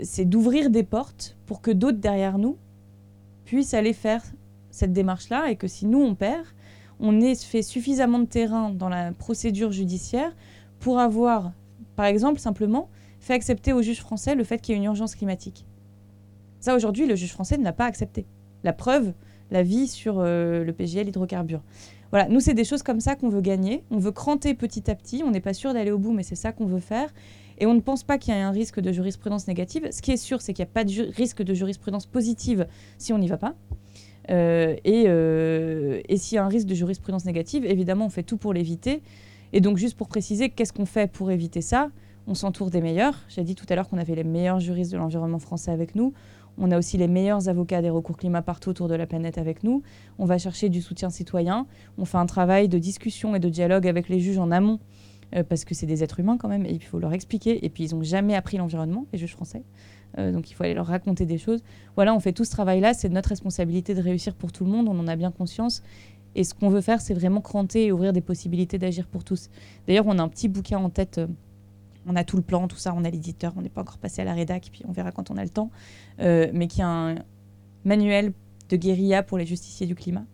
c'est d'ouvrir des portes pour que d'autres derrière nous puissent aller faire cette démarche-là et que si nous, on perd, on ait fait suffisamment de terrain dans la procédure judiciaire pour avoir, par exemple, simplement fait accepter au juge français le fait qu'il y ait une urgence climatique. Ça, aujourd'hui, le juge français ne l'a pas accepté. La preuve, la vie sur euh, le PGL hydrocarbures. Voilà, nous, c'est des choses comme ça qu'on veut gagner. On veut cranter petit à petit. On n'est pas sûr d'aller au bout, mais c'est ça qu'on veut faire. Et on ne pense pas qu'il y ait un risque de jurisprudence négative. Ce qui est sûr, c'est qu'il n'y a pas de risque de jurisprudence positive si on n'y va pas. Euh, et euh, s'il y a un risque de jurisprudence négative, évidemment, on fait tout pour l'éviter. Et donc, juste pour préciser, qu'est-ce qu'on fait pour éviter ça? On s'entoure des meilleurs. J'ai dit tout à l'heure qu'on avait les meilleurs juristes de l'environnement français avec nous. On a aussi les meilleurs avocats des recours climat partout autour de la planète avec nous. On va chercher du soutien citoyen. On fait un travail de discussion et de dialogue avec les juges en amont, euh, parce que c'est des êtres humains quand même, et il faut leur expliquer. Et puis, ils n'ont jamais appris l'environnement, les juges français. Euh, donc, il faut aller leur raconter des choses. Voilà, on fait tout ce travail-là. C'est notre responsabilité de réussir pour tout le monde. On en a bien conscience. Et ce qu'on veut faire, c'est vraiment cranter et ouvrir des possibilités d'agir pour tous. D'ailleurs, on a un petit bouquin en tête. euh, on a tout le plan, tout ça, on a l'éditeur, on n'est pas encore passé à la rédac, puis on verra quand on a le temps. Euh, mais qui a un manuel de guérilla pour les justiciers du climat.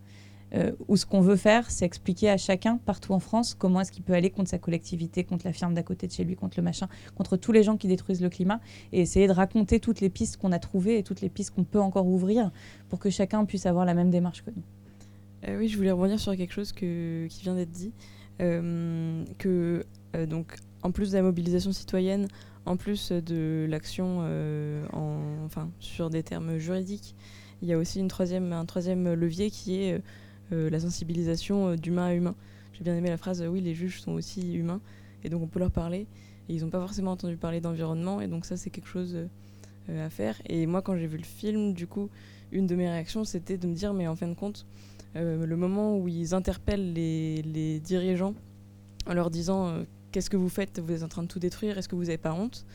Euh, où ce qu'on veut faire, c'est expliquer à chacun, partout en France, comment est-ce qu'il peut aller contre sa collectivité, contre la firme d'à côté de chez lui, contre le machin, contre tous les gens qui détruisent le climat, et essayer de raconter toutes les pistes qu'on a trouvées et toutes les pistes qu'on peut encore ouvrir pour que chacun puisse avoir la même démarche que nous. Euh, oui, je voulais rebondir sur quelque chose que, qui vient d'être dit. Euh, que, donc, en plus de la mobilisation citoyenne, en plus de l'action en- enfin, sur des termes juridiques, il y a aussi une troisième, un troisième levier qui est la sensibilisation euh, d'humain à humain. J'ai bien aimé la phrase euh, oui, les juges sont aussi humains, et donc on peut leur parler. Et ils n'ont pas forcément entendu parler d'environnement, et donc ça, c'est quelque chose euh, à faire. Et moi, quand j'ai vu le film, du coup, une de mes réactions, c'était de me dire, mais en fin de compte, euh, le moment où ils interpellent les, les dirigeants en leur disant euh, qu'est-ce que vous faites, vous êtes en train de tout détruire, est-ce que vous n'avez pas honte?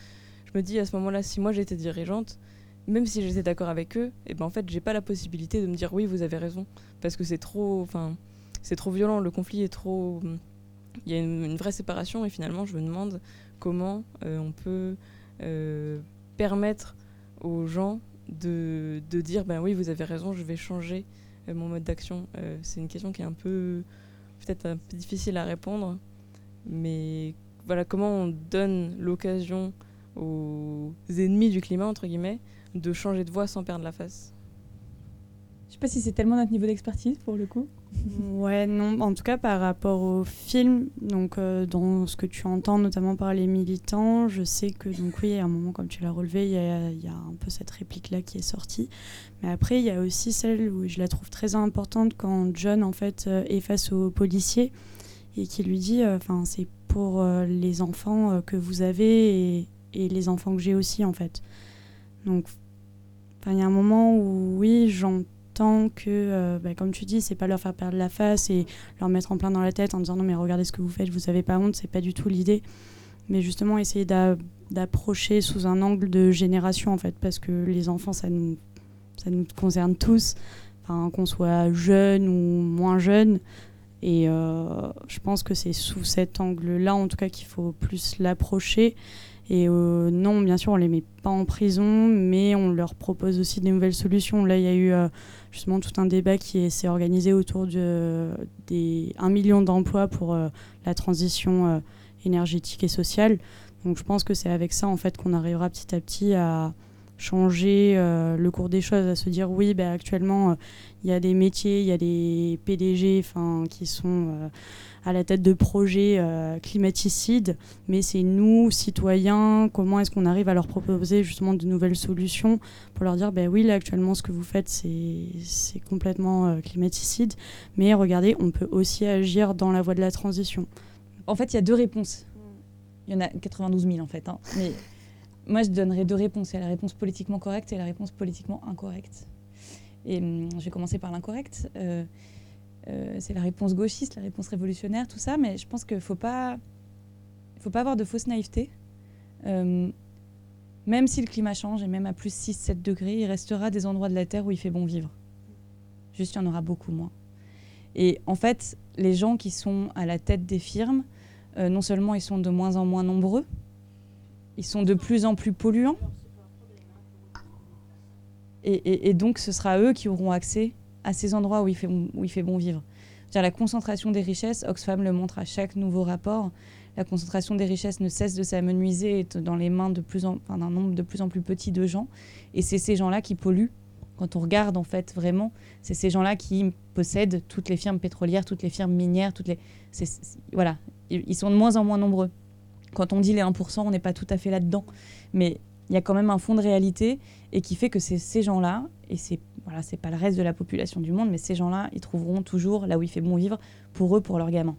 Je me dis à ce moment-là, si moi j'étais dirigeante, même si j'étais d'accord avec eux, et ben en fait j'ai pas la possibilité de me dire oui vous avez raison. Parce que c'est trop, enfin c'est trop violent, le conflit est trop, il y a une, vraie séparation et finalement je me demande comment euh, on peut euh, permettre aux gens de, de dire ben oui vous avez raison, je vais changer euh, mon mode d'action. C'est une question qui est un peu peut-être un peu difficile à répondre, mais voilà comment on donne l'occasion aux ennemis du climat entre guillemets de changer de voie sans perdre la face. Je sais pas si c'est tellement notre niveau d'expertise pour le coup. Ouais, non, en tout cas par rapport au film, donc euh, dans ce que tu entends notamment par les militants, je sais que donc oui, à un moment comme tu l'as relevé, il y a, il y a un peu cette réplique-là qui est sortie. Mais après, il y a aussi celle où je la trouve très importante quand John en fait euh, est face au policier et qui lui dit, euh, enfin c'est pour euh, les enfants euh, que vous avez et, et les enfants que j'ai aussi en fait. Donc, il y a un moment où oui, j'entends que, euh, bah, comme tu dis, c'est pas leur faire perdre la face et leur mettre en plein dans la tête en disant non mais regardez ce que vous faites, vous avez pas honte, c'est pas du tout l'idée. Mais justement essayer d'a- d'approcher sous un angle de génération en fait, parce que les enfants ça nous, ça nous concerne tous, enfin, qu'on soit jeune ou moins jeune. Et euh, je pense que c'est sous cet angle-là, en tout cas, qu'il faut plus l'approcher. Et euh, non, bien sûr, on les met pas en prison, mais on leur propose aussi des nouvelles solutions. Là, il y a eu euh, justement tout un débat qui est- s'est organisé autour de, des 1 million d'emplois pour euh, la transition énergétique et sociale. Donc je pense que c'est avec ça en fait qu'on arrivera petit à petit à, changer le cours des choses, à se dire oui, ben, actuellement, il y a des métiers, il y a des PDG qui sont à la tête de projets climaticides, mais c'est nous, citoyens, comment est-ce qu'on arrive à leur proposer justement de nouvelles solutions pour leur dire, ben oui, là actuellement, ce que vous faites, c'est complètement climaticide, mais regardez, on peut aussi agir dans la voie de la transition. En fait, il y a deux réponses. Il y en a 92 000 en fait. Hein. Mais moi, je donnerais deux réponses. Il y a la réponse politiquement correcte et la réponse politiquement incorrecte. Et hum, je vais commencer par l'incorrecte. Euh, euh, c'est la réponse gauchiste, la réponse révolutionnaire, tout ça. Mais je pense qu'il ne faut pas, faut pas avoir de fausse naïveté. Hum, même si le climat change, et même à plus 6-7 degrés, il restera des endroits de la Terre où il fait bon vivre. Juste, il y en aura beaucoup moins. Et en fait, les gens qui sont à la tête des firmes, euh, non seulement ils sont de moins en moins nombreux, ils sont de plus en plus polluants. Et, donc, ce sera eux qui auront accès à ces endroits où il fait, où il fait bon vivre. la concentration des richesses, Oxfam le montre à chaque nouveau rapport, la concentration des richesses ne cesse de s'amenuiser dans les mains d'un nombre de plus en plus petit de gens. Et c'est ces gens-là qui polluent. Quand on regarde, en fait, vraiment, c'est ces gens-là qui possèdent toutes les firmes pétrolières, toutes les firmes minières, toutes les... voilà, ils sont de moins en moins nombreux. Quand on dit les 1%, on n'est pas tout à fait là-dedans. Mais il y a quand même un fond de réalité et qui fait que c'est ces gens-là, et c'est voilà, c'est pas le reste de la population du monde, mais ces gens-là, ils trouveront toujours là où il fait bon vivre pour eux, pour leurs gamins.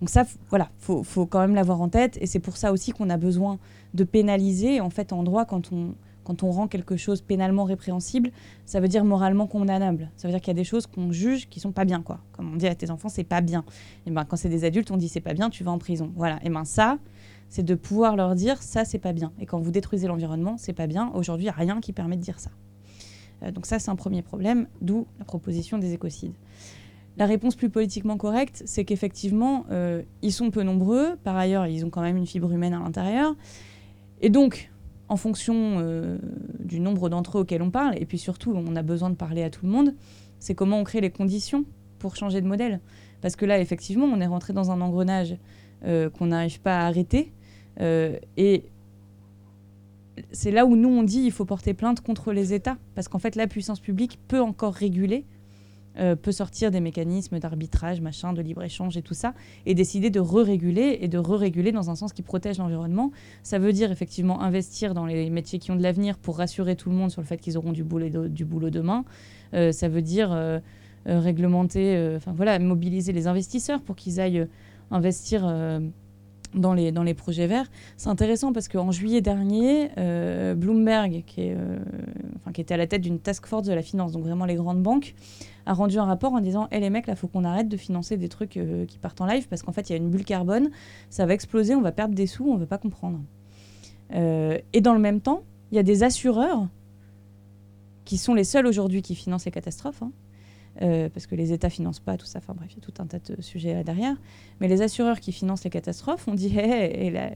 Donc ça, voilà, faut, faut quand même l'avoir en tête, et c'est pour ça aussi qu'on a besoin de pénaliser. En fait, en droit, quand on, quand on rend quelque chose pénalement répréhensible, ça veut dire moralement condamnable. Ça veut dire qu'il y a des choses qu'on juge qui sont pas bien, quoi. Comme on dit à tes enfants, c'est pas bien. Et ben quand c'est des adultes, on dit c'est pas bien, tu vas en prison. Voilà. Et ben ça, c'est de pouvoir leur dire ça c'est pas bien. Et quand vous détruisez l'environnement, c'est pas bien. Aujourd'hui, il n'y a rien qui permet de dire ça. Euh, donc ça, c'est un premier problème, d'où la proposition des écocides. La réponse plus politiquement correcte, c'est qu'effectivement, euh, ils sont peu nombreux. Par ailleurs, ils ont quand même une fibre humaine à l'intérieur. Et donc, en fonction euh, du nombre d'entre eux auxquels on parle, et puis surtout, on a besoin de parler à tout le monde, c'est comment on crée les conditions pour changer de modèle. Parce que là, effectivement, on est rentré dans un engrenage qu'on n'arrive pas à arrêter. Et c'est là où nous, on dit il faut porter plainte contre les États. Parce qu'en fait, la puissance publique peut encore réguler euh, peut sortir des mécanismes d'arbitrage, machin, de libre-échange et tout ça, et décider de re-réguler et de re-réguler dans un sens qui protège l'environnement. Ça veut dire effectivement investir dans les métiers qui ont de l'avenir pour rassurer tout le monde sur le fait qu'ils auront du boulot, du boulot demain. Euh, ça veut dire euh, réglementer, enfin voilà, mobiliser les investisseurs pour qu'ils aillent investir dans les, dans les projets verts. C'est intéressant parce qu'en juillet dernier, Bloomberg, qui, est, enfin, qui était à la tête d'une task force de la finance, donc vraiment les grandes banques, a rendu un rapport en disant hé les mecs, là, faut qu'on arrête de financer des trucs euh, qui partent en live parce qu'en fait, il y a une bulle carbone, ça va exploser, on va perdre des sous, on ne veut pas comprendre. Euh, et dans le même temps, il y a des assureurs qui sont les seuls aujourd'hui qui financent les catastrophes. Hein, euh, parce que les États financent pas tout ça. Enfin bref, il y a tout un tas de sujets là derrière. Mais les assureurs qui financent les catastrophes, on dit, hé, là,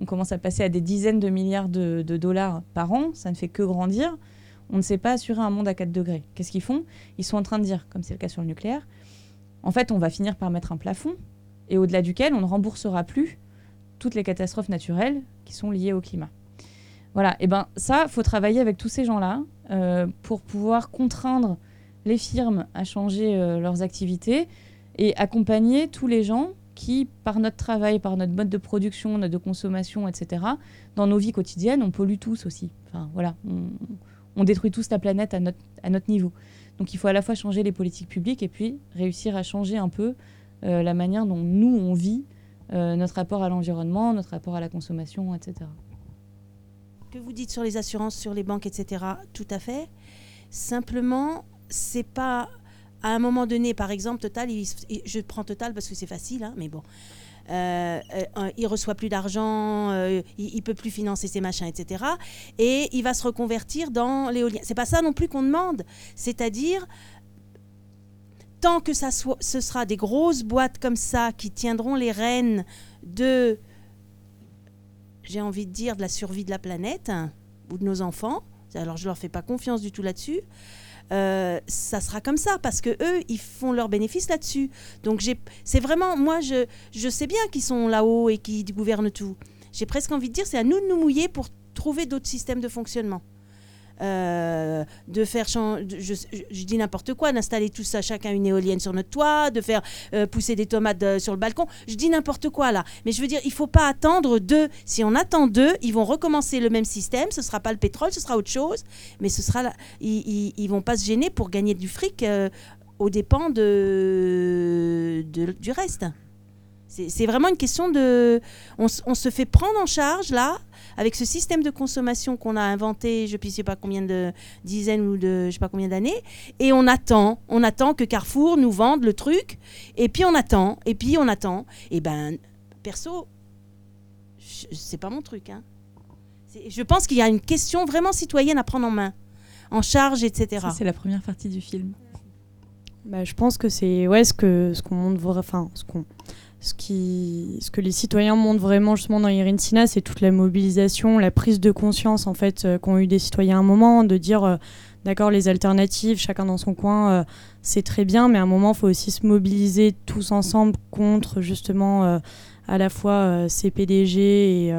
on commence à passer à des dizaines de milliards de, dollars par an, ça ne fait que grandir on ne sait pas assurer un monde à 4 degrés. Qu'est-ce qu'ils font? Ils sont en train de dire, comme c'est le cas sur le nucléaire, en fait, on va finir par mettre un plafond et au-delà duquel on ne remboursera plus toutes les catastrophes naturelles qui sont liées au climat. Voilà, et ben ça, faut travailler avec tous ces gens-là euh, pour pouvoir contraindre les firmes à changer euh, leurs activités et accompagner tous les gens qui, par notre travail, par notre mode de production, notre de consommation, etc., dans nos vies quotidiennes, on pollue tous aussi. Enfin, voilà, on détruit tous la planète à notre, niveau. Donc il faut à la fois changer les politiques publiques et puis réussir à changer un peu euh, la manière dont nous, on vit euh, notre rapport à l'environnement, notre rapport à la consommation, etc. Que vous dites sur les assurances, sur les banques, etc., tout à fait. Simplement, c'est pas à un moment donné, par exemple, Total, je prends Total parce que c'est facile, hein, mais bon, euh, euh, il reçoit plus d'argent, euh, il, peut plus financer ses machins, etc. Et il va se reconvertir dans l'éolien. C'est pas ça non plus qu'on demande. C'est-à-dire tant que ça ce sera des grosses boîtes comme ça qui tiendront les rênes de, j'ai envie de dire, de la survie de la planète hein, ou de nos enfants. Alors je leur fais pas confiance du tout là-dessus. Euh, ça sera comme ça parce que eux, ils font leurs bénéfices là-dessus. Donc c'est vraiment, moi, je, sais bien qu'ils sont là-haut et qu'ils gouvernent tout. J'ai presque envie de dire, c'est à nous de nous mouiller pour trouver d'autres systèmes de fonctionnement. Euh, de faire je, je- je dis n'importe quoi, d'installer tout ça, chacun une éolienne sur notre toit, de faire euh, pousser des tomates euh, sur le balcon. Je dis n'importe quoi là. Mais je veux dire, il faut pas attendre deux. Si on attend deux, ils vont recommencer le même système. Ce sera pas le pétrole, ce sera autre chose. Mais ce sera, ils, ils, vont pas se gêner pour gagner du fric aux dépens de, du reste. C'est vraiment une question de. On se fait prendre en charge là avec ce système de consommation qu'on a inventé, je ne sais pas combien de dizaines ou de je sais pas combien d'années, et on attend, on attend que Carrefour nous vende le truc, et puis on attend, et puis on attend. Et ben, perso, c'est pas mon truc. Hein. Je pense qu'il y a une question vraiment citoyenne à prendre en main, en charge, etc. C'est la première partie du film. Bah, je pense que c'est ouais, ce que ce qu'on montre enfin ce qu'on ce qui ce que les citoyens montrent vraiment justement dans Irinsina, c'est toute la mobilisation, la prise de conscience en fait euh, qu'ont eu des citoyens à un moment de dire euh, d'accord les alternatives, chacun dans son coin, euh, c'est très bien, mais à un moment il faut aussi se mobiliser tous ensemble contre justement à la fois ces PDG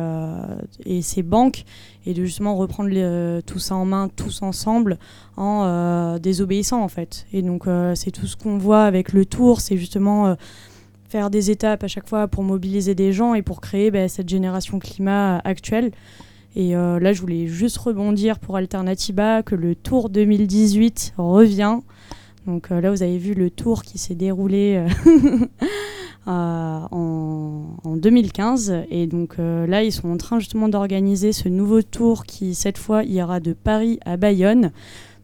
et, ces banques et de justement reprendre tout ça en main tous ensemble en désobéissant en fait. Et donc c'est tout ce qu'on voit avec le tour, c'est justement faire des étapes à chaque fois pour mobiliser des gens et pour créer bah, cette génération climat actuelle. Et euh, là, je voulais juste rebondir pour Alternatiba que le Tour 2018 revient. Donc euh, là, vous avez vu le tour qui s'est déroulé euh, euh, en, en 2015. Et donc euh, là, ils sont en train justement d'organiser ce nouveau tour qui, cette fois, ira de Paris à Bayonne.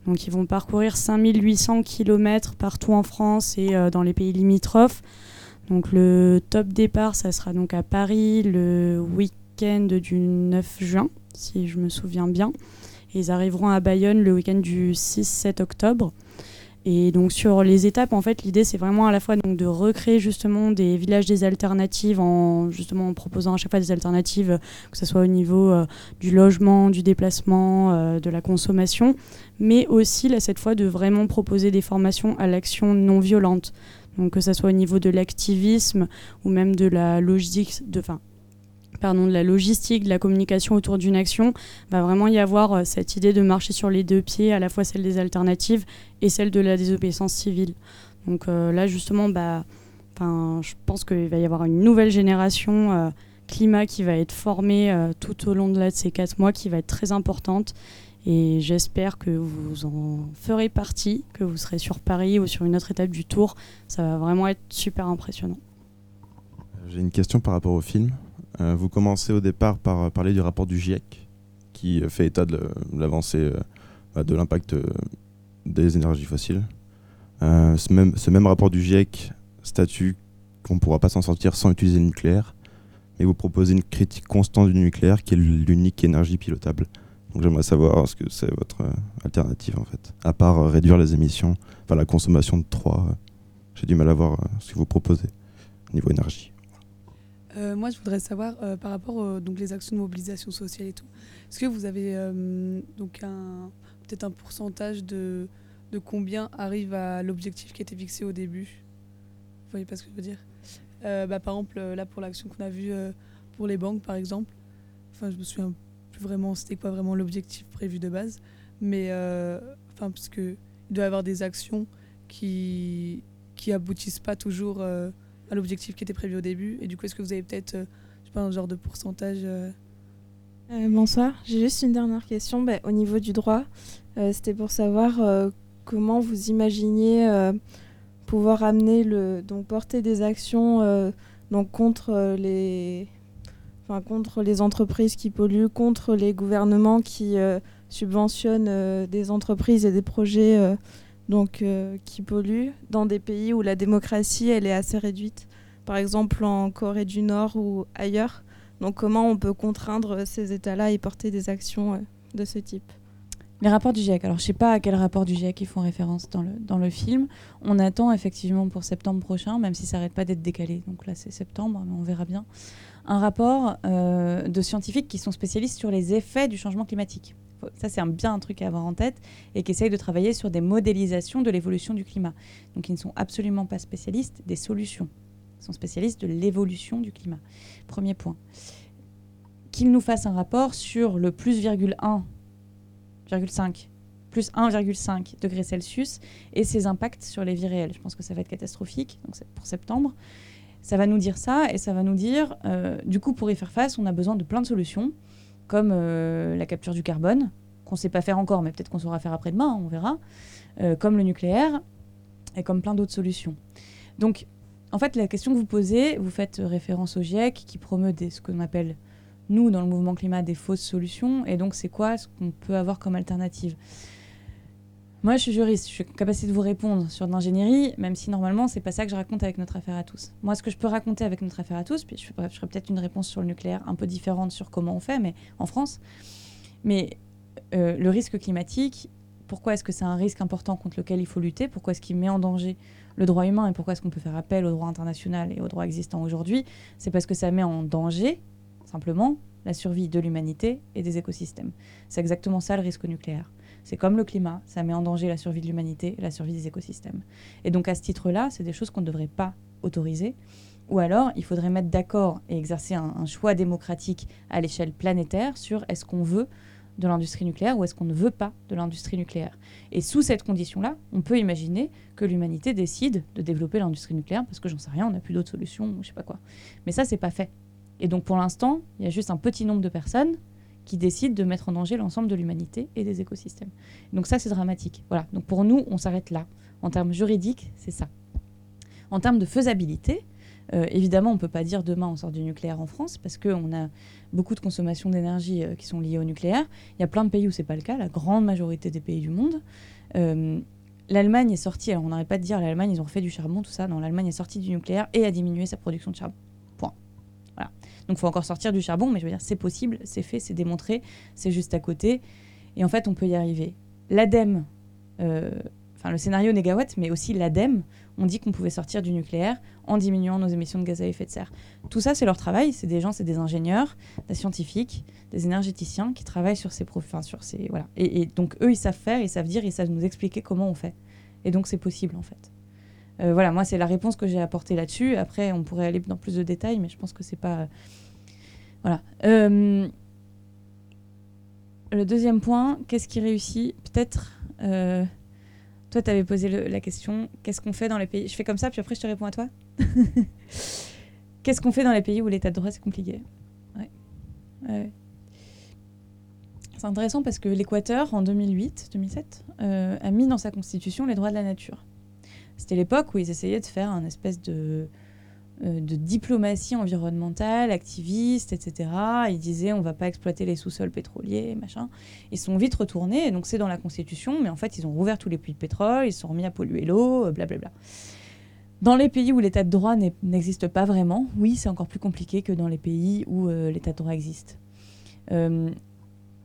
Donc ils vont parcourir 5800 km partout en France et euh, dans les pays limitrophes. Donc le top départ, ça sera donc à Paris le week-end du 9 juin, si je me souviens bien. Ils arriveront à Bayonne le week-end du 6-7 octobre. Et donc sur les étapes, en fait, l'idée c'est vraiment à la fois de recréer justement des villages des alternatives en justement en proposant à chaque fois des alternatives, que ce soit au niveau euh, du logement, du déplacement, euh, de la consommation, mais aussi là cette fois de vraiment proposer des formations à l'action non violente. Donc que ce soit au niveau de l'activisme ou même de la logistique, de, enfin, pardon, de la logistique, de la communication autour d'une action, va vraiment y avoir euh, cette idée de marcher sur les deux pieds, à la fois celle des alternatives et celle de la désobéissance civile. Donc euh, là justement, bah, je pense qu'il va y avoir une nouvelle génération euh, climat qui va être formée tout au long de, là, de ces quatre mois, qui va être très importante. Et j'espère que vous en ferez partie, que vous serez sur Paris ou sur une autre étape du tour. Ça va vraiment être super impressionnant. J'ai une question par rapport au film. Euh, vous commencez au départ par euh, parler du rapport du GIEC, qui euh, fait état de l'avancée bah, de l'impact des énergies fossiles. Ce, même, ce même rapport du GIEC statue qu'on ne pourra pas s'en sortir sans utiliser le nucléaire, mais vous proposez une critique constante du nucléaire, qui est l'unique énergie pilotable. Donc j'aimerais savoir ce que c'est votre euh, alternative en fait, à part euh, réduire les émissions, enfin la consommation de 3. J'ai du mal à voir euh, ce que vous proposez au niveau énergie. Euh, moi, je voudrais savoir euh, par rapport aux donc les actions de mobilisation sociale et tout. Est-ce que vous avez euh, donc peut-être un pourcentage de de combien arrive à l'objectif qui était fixé au début? Vous voyez pas ce que je veux dire? Euh, bah, Par exemple, euh, là pour l'action qu'on a vue euh, pour les banques, par exemple. Enfin, je me souviens plus vraiment c'était quoi vraiment l'objectif prévu de base, mais euh, enfin parce que il doit y avoir des actions qui qui aboutissent pas toujours. euh, à l'objectif qui était prévu au début Et du coup, est-ce que vous avez peut-être, euh, je sais pas, un genre de pourcentage bonsoir, j'ai juste une dernière question. Bah, au niveau du droit, c'était pour savoir comment vous imaginiez pouvoir amener le, donc porter des actions donc contre les, contre les entreprises qui polluent, contre les gouvernements qui euh, subventionnent euh, des entreprises et des projets euh, donc qui polluent dans des pays où la démocratie elle est assez réduite, par exemple en Corée du Nord ou ailleurs. Donc comment on peut contraindre ces États-là et porter des actions de ce type? Les rapports du GIEC. Alors, je sais pas à quel rapport du GIEC ils font référence dans le, dans le film. On attend effectivement pour septembre prochain, même si ça n'arrête pas d'être décalé. Donc là, c'est septembre, mais on verra bien. Un rapport euh, de scientifiques qui sont spécialistes sur les effets du changement climatique. Ça, c'est un, bien un truc à avoir en tête et qui essayent de travailler sur des modélisations de l'évolution du climat. Donc, ils ne sont absolument pas spécialistes des solutions. Ils sont spécialistes de l'évolution du climat. Premier point. qu'il nous fasse un rapport sur le plus 1,5 plus 1,5 degrés Celsius et ses impacts sur les vies réelles. Je pense que ça va être catastrophique, donc pour septembre. Ça va nous dire ça et ça va nous dire, euh, du coup, pour y faire face, on a besoin de plein de solutions, comme euh, la capture du carbone, qu'on ne sait pas faire encore, mais peut-être qu'on saura faire après-demain, on verra, euh, comme le nucléaire et comme plein d'autres solutions. Donc, en fait, la question que vous posez, vous faites référence au GIEC qui promeut ce qu'on appelle, nous, dans le mouvement climat, des fausses solutions. Et donc, c'est quoi ce qu'on peut avoir comme alternative? Moi, je suis juriste, je suis capacité de vous répondre sur de l'ingénierie, même si normalement, c'est pas ça que je raconte avec notre affaire à tous. Moi, ce que je peux raconter avec notre affaire à tous, puis je, ferai, peut-être une réponse sur le nucléaire un peu différente sur comment on fait, mais en France. Mais euh, le risque climatique, pourquoi est-ce que c'est un risque important contre lequel il faut lutter? Pourquoi est-ce qu'il met en danger le droit humain? Et pourquoi est-ce qu'on peut faire appel au droit international et au droit existant aujourd'hui? C'est parce que ça met en danger, simplement, la survie de l'humanité et des écosystèmes. C'est exactement ça le risque nucléaire. C'est comme le climat, ça met en danger la survie de l'humanité et la survie des écosystèmes. Et donc à ce titre-là, c'est des choses qu'on ne devrait pas autoriser. Ou alors, il faudrait mettre d'accord et exercer un, choix démocratique à l'échelle planétaire sur est-ce qu'on veut de l'industrie nucléaire ou est-ce qu'on ne veut pas de l'industrie nucléaire. Et sous cette condition-là, on peut imaginer que l'humanité décide de développer l'industrie nucléaire parce que j'en sais rien, on n'a plus d'autres solutions, je sais pas quoi. Mais ça, c'est pas fait. Et donc pour l'instant, il y a juste un petit nombre de personnes qui décident de mettre en danger l'ensemble de l'humanité et des écosystèmes. Donc ça, c'est dramatique. Voilà. Donc pour nous, on s'arrête là. En termes juridiques, c'est ça. En termes de faisabilité, euh, évidemment, on ne peut pas dire demain on sort du nucléaire en France parce qu'on a beaucoup de consommation d'énergie euh, qui sont liées au nucléaire. Il y a plein de pays où c'est pas le cas, la grande majorité des pays du monde. Euh, L'Allemagne est sortie, alors on n'arrête pas de dire l'Allemagne, ils ont refait du charbon, tout ça. Non, l'Allemagne est sortie du nucléaire et a diminué sa production de charbon. Donc il faut encore sortir du charbon, mais je veux dire, c'est possible, c'est fait, c'est démontré, c'est juste à côté. Et en fait, on peut y arriver. L'ADEME, euh, le scénario négawatt, mais aussi l'ADEME, on dit qu'on pouvait sortir du nucléaire en diminuant nos émissions de gaz à effet de serre. Tout ça, c'est leur travail. C'est des gens, c'est des ingénieurs, des scientifiques, des énergéticiens qui travaillent sur ces profils, sur ces voilà. Et, et, donc eux, ils savent faire, ils savent dire, ils savent nous expliquer comment on fait. Et donc c'est possible en fait. Euh, voilà, moi, c'est la réponse que j'ai apportée là-dessus. Après, on pourrait aller dans plus de détails, mais je pense que c'est pas. Voilà. Euh, le deuxième point, qu'est-ce qui réussit? Peut-être. Euh, toi, tu avais posé la question qu'est-ce qu'on fait dans les pays? Je fais comme ça, puis après, je te réponds à toi. qu'est-ce qu'on fait dans les pays où l'état de droit, c'est compliqué? Ouais. C'est intéressant parce que l'Équateur, en 2008-2007, a mis dans sa constitution les droits de la nature. C'était l'époque où ils essayaient de faire un espèce de, euh, diplomatie environnementale, activiste, etc. Ils disaient on va pas exploiter les sous-sols pétroliers, machin. Ils sont vite retournés, donc c'est dans la Constitution, mais en fait ils ont rouvert tous les puits de pétrole, ils se sont remis à polluer l'eau, euh, blablabla. Dans les pays où l'état de droit n'existe pas vraiment, oui, c'est encore plus compliqué que dans les pays où euh, l'état de droit existe.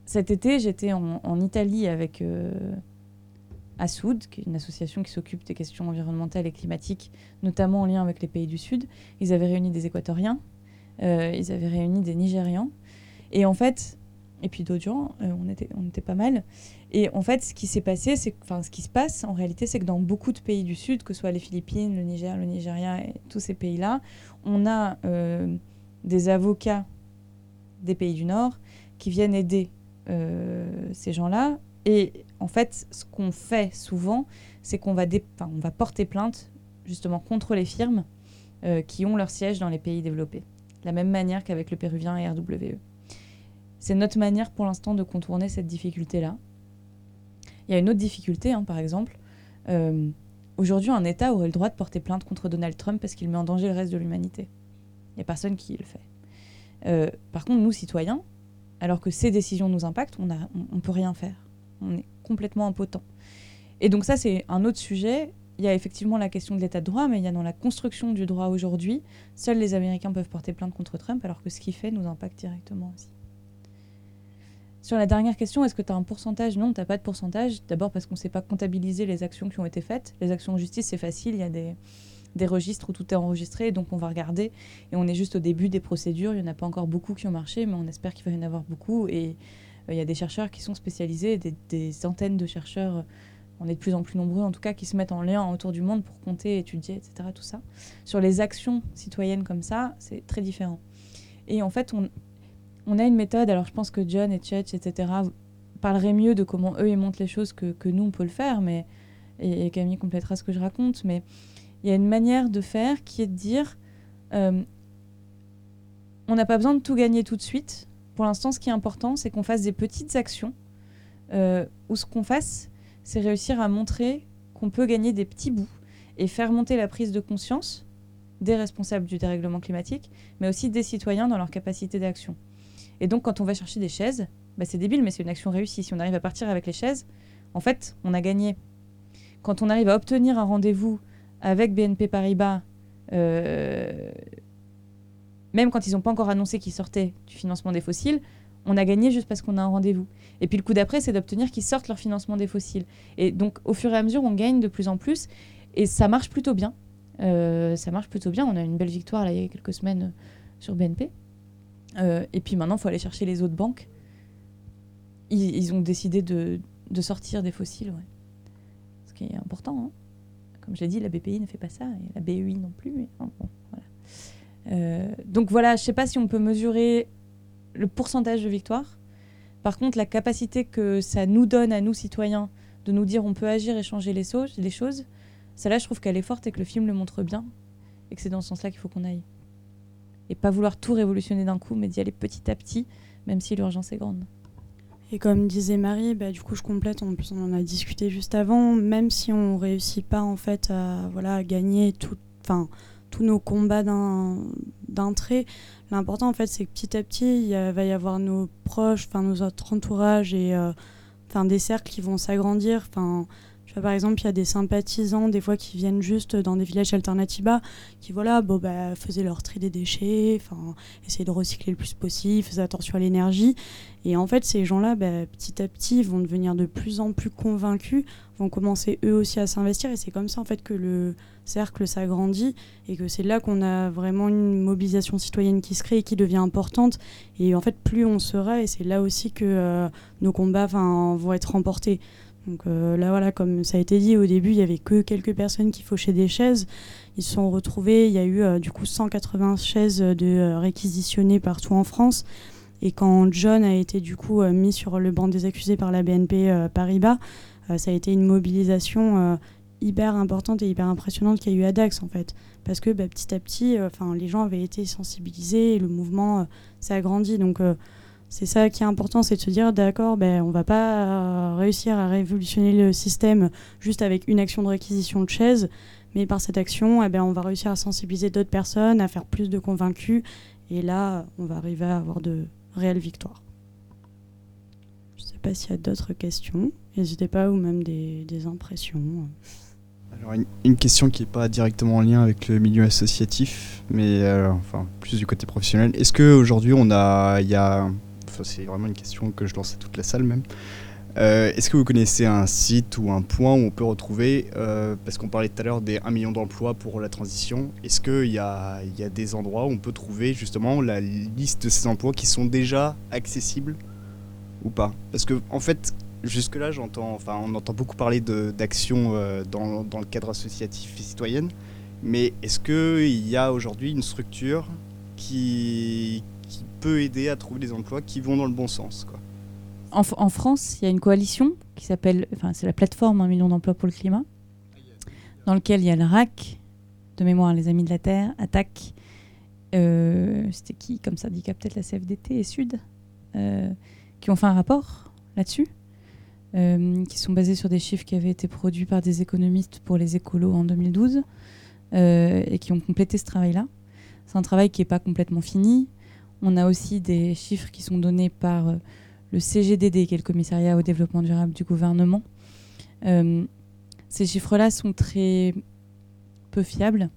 cet été, j'étais en, Italie avec Assoud, qui est une association qui s'occupe des questions environnementales et climatiques, notamment en lien avec les pays du Sud. Ils avaient réuni des Équatoriens, euh, ils avaient réuni des Nigérians. Et en fait, et puis d'autres gens, euh, on, était, on était pas mal. Et en fait, ce qui s'est passé, enfin, ce qui se passe en réalité, c'est que dans beaucoup de pays du Sud, que ce soit les Philippines, le Niger, le Nigeria tous ces pays-là, on a euh, des avocats des pays du Nord qui viennent aider ces gens-là et en fait, ce qu'on fait souvent, c'est qu'on va, porter plainte justement contre les firmes euh, qui ont leur siège dans les pays développés. La même manière qu'avec le péruvien et RWE. C'est notre manière pour l'instant de contourner cette difficulté-là. Il y a une autre difficulté, hein, par exemple. Euh, aujourd'hui, un État aurait le droit de porter plainte contre Donald Trump parce qu'il met en danger le reste de l'humanité. Il n'y a personne qui le fait. Euh, par contre, nous, citoyens, alors que ces décisions nous impactent, on ne peut rien faire on est complètement impotent. Et donc ça, c'est un autre sujet. Il y a effectivement la question de l'état de droit, mais il y a dans la construction du droit aujourd'hui, seuls les Américains peuvent porter plainte contre Trump, alors que ce qu'il fait nous impacte directement aussi. Sur la dernière question, est-ce que tu as un pourcentage? Non, tu pas de pourcentage. D'abord parce qu'on ne sait pas comptabiliser les actions qui ont été faites. Les actions de justice, c'est facile, il y a des, des registres où tout est enregistré, donc on va regarder. Et on est juste au début des procédures, il n'y en a pas encore beaucoup qui ont marché, mais on espère qu'il va y en avoir beaucoup. Il y a des chercheurs qui sont spécialisés, des, centaines de chercheurs, on est de plus en plus nombreux en tout cas, qui se mettent en lien autour du monde pour compter, étudier, etc. Tout ça. Sur les actions citoyennes comme ça, c'est très différent. Et en fait, on, a une méthode, alors je pense que John et Church, etc., parleraient mieux de comment eux ils montrent les choses que, nous on peut le faire, mais, et, et Camille complétera ce que je raconte, mais il y a une manière de faire qui est de dire euh, on n'a pas besoin de tout gagner tout de suite. Pour l'instant, ce qui est important, c'est qu'on fasse des petites actions euh, où ce qu'on fasse, c'est réussir à montrer qu'on peut gagner des petits bouts et faire monter la prise de conscience des responsables du dérèglement climatique, mais aussi des citoyens dans leur capacité d'action. Et donc, quand on va chercher des chaises, bah, c'est débile, mais c'est une action réussie. Si on arrive à partir avec les chaises, en fait, on a gagné. Quand on arrive à obtenir un rendez-vous avec BNP Paribas, euh, même quand ils n'ont pas encore annoncé qu'ils sortaient du financement des fossiles, on a gagné juste parce qu'on a un rendez-vous. Et puis le coup d'après, c'est d'obtenir qu'ils sortent leur financement des fossiles. Et donc, au fur et à mesure, on gagne de plus en plus. Et ça marche plutôt bien. Euh, ça marche plutôt bien. On a une belle victoire là, il y a quelques semaines euh, sur BNP. Euh, et puis maintenant, il faut aller chercher les autres banques. Ils, ont décidé de, de, sortir des fossiles, ouais. ce qui est important. Hein. Comme je l'ai dit, la BPI ne fait pas ça, et la BEI non plus. Mais, bon, voilà. Euh, donc voilà, je ne sais pas si on peut mesurer le pourcentage de victoire. Par contre, la capacité que ça nous donne à nous, citoyens, de nous dire on peut agir et changer les, choses, celle-là, je trouve qu'elle est forte et que le film le montre bien. Et que c'est dans ce sens-là qu'il faut qu'on aille. Et pas vouloir tout révolutionner d'un coup, mais d'y aller petit à petit, même si l'urgence est grande. Et comme disait Marie, bah, du coup je complète, plus on en a discuté juste avant, même si on réussit pas en fait à voilà, gagner tout, tous nos combats d'un trait, l'important en fait c'est que petit à petit il va y avoir nos proches, nos autres entourages et euh, des cercles qui vont s'agrandir. Par exemple, il y a des sympathisants, des fois, qui viennent juste dans des villages alternativa, qui voilà, bon, bah, faisaient leur tri des déchets, essayaient de recycler le plus possible, faisaient attention à l'énergie. Et en fait, ces gens-là, bah, petit à petit, vont devenir de plus en plus convaincus, vont commencer eux aussi à s'investir. Et c'est comme ça, en fait, que le cercle s'agrandit et que c'est là qu'on a vraiment une mobilisation citoyenne qui se crée et qui devient importante. Et en fait, plus on sera, et c'est là aussi que euh, nos combats vont être remportés. Donc euh, là, voilà, comme ça a été dit au début, il y avait que quelques personnes qui fauchaient des chaises. Ils se sont retrouvés, il y a eu euh, du coup 180 chaises de euh, réquisitionnées partout en France. Et quand John a été du coup mis sur le banc des accusés par la BNP Paribas, ça a été une mobilisation hyper importante et hyper impressionnante qu'il y a eu à Dax en fait. Parce que bah, petit à petit, enfin les gens avaient été sensibilisés et le mouvement s'est agrandi. Donc c'est ça qui est important, c'est de se dire d'accord, ben, on va pas réussir à révolutionner le système juste avec une action de réquisition de chaises, mais par cette action, eh ben, on va réussir à sensibiliser d'autres personnes, à faire plus de convaincus, et là, on va arriver à avoir de réelles victoires. Je ne sais pas s'il y a d'autres questions, n'hésitez pas, ou même des, impressions. Alors une, question qui n'est pas directement en lien avec le milieu associatif, mais euh, enfin plus du côté professionnel. Est-ce qu'aujourd'hui on il y a c'est vraiment une question que je lance à toute la salle même. Euh, Est-ce que vous connaissez un site ou un point où on peut retrouver, euh, parce qu'on parlait tout à l'heure des 1 million d'emplois pour la transition, est-ce qu'il y, a, des endroits où on peut trouver justement la liste de ces emplois qui sont déjà accessibles ou pas? Parce que en fait, jusque-là, on entend beaucoup parler d'actions euh, dans, le cadre associatif et citoyenne, mais est-ce qu'il y a aujourd'hui une structure qui peut aider à trouver des emplois qui vont dans le bon sens. Quoi. En, France, il y a une coalition qui s'appelle, enfin c'est la plateforme 1 million d'emplois pour le climat, dans lequel il y a le RAC, de mémoire les Amis de la Terre, Attaque, euh, c'était qui comme syndicat peut-être la CFDT et Sud, euh, qui ont fait un rapport là-dessus, euh, qui sont basés sur des chiffres qui avaient été produits par des économistes pour les écolos en 2012, et qui ont complété ce travail-là. C'est un travail qui n'est pas complètement fini, on a aussi des chiffres qui sont donnés par euh, le CGDD, qui est le commissariat au développement durable du gouvernement. Euh, ces chiffres-là sont très peu fiables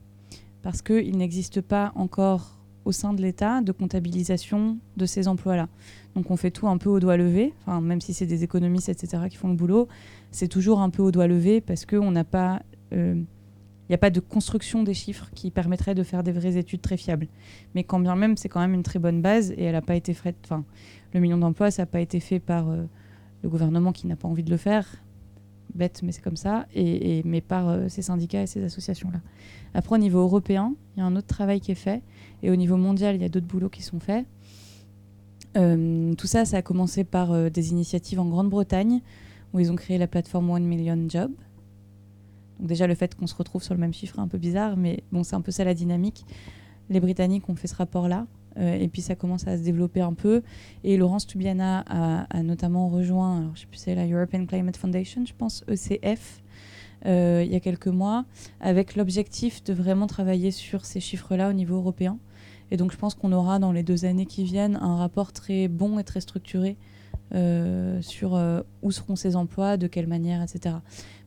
parce qu'il n'existe pas encore au sein de l'État de comptabilisation de ces emplois-là. Donc on fait tout un peu au doigt levé, même si c'est des économistes, etc., qui font le boulot, c'est toujours un peu au doigt levé parce qu'on n'a pas... Euh, n'y a pas de construction des chiffres qui permettrait de faire des vraies études très fiables. Mais quand bien même, c'est quand même une très bonne base et elle n'a pas été faite. Enfin, le million d'emplois, ça n'a pas été fait par euh, le gouvernement qui n'a pas envie de le faire. Bête, mais c'est comme ça. Et, mais par euh, ces syndicats et ces associations-là. Après, au niveau européen, il y a un autre travail qui est fait. Et au niveau mondial, il y a d'autres boulots qui sont faits. Euh, tout ça, ça a commencé par des initiatives en Grande-Bretagne, où ils ont créé la plateforme One Million Job. Donc déjà, le fait qu'on se retrouve sur le même chiffre est un peu bizarre, mais bon, c'est un peu ça la dynamique. Les Britanniques ont fait ce rapport-là, euh, et puis ça commence à se développer un peu. Et Laurence Toubiana a, notamment rejoint, sais plus, c'est la European Climate Foundation, je pense, ECF, euh, il y a quelques mois, avec l'objectif de vraiment travailler sur ces chiffres-là au niveau européen. Et donc je pense qu'on aura dans les deux années qui viennent un rapport très bon et très structuré euh, sur euh, où seront ces emplois, de quelle manière, etc.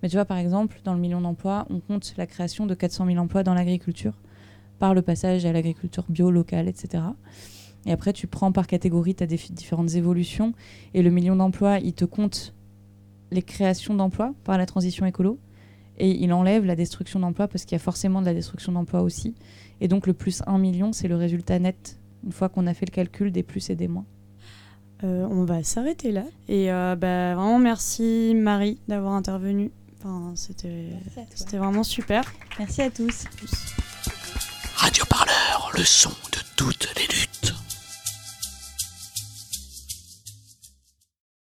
Mais tu vois, par exemple, dans le million d'emplois, on compte la création de 400 000 emplois dans l'agriculture, par le passage à l'agriculture bio, locale, etc. Et après, tu prends par catégorie, tu as différentes évolutions, et le million d'emplois, il te compte les créations d'emplois par la transition écolo, et il enlève la destruction d'emplois parce qu'il y a forcément de la destruction d'emplois aussi. Et donc le plus 1 million, c'est le résultat net, une fois qu'on a fait le calcul des plus et des moins. Euh, on va s'arrêter là. Et euh, bah, vraiment merci Marie d'avoir intervenu. Enfin, c'était c'était vraiment super. Merci à tous. Radio Parleur, le son de toutes les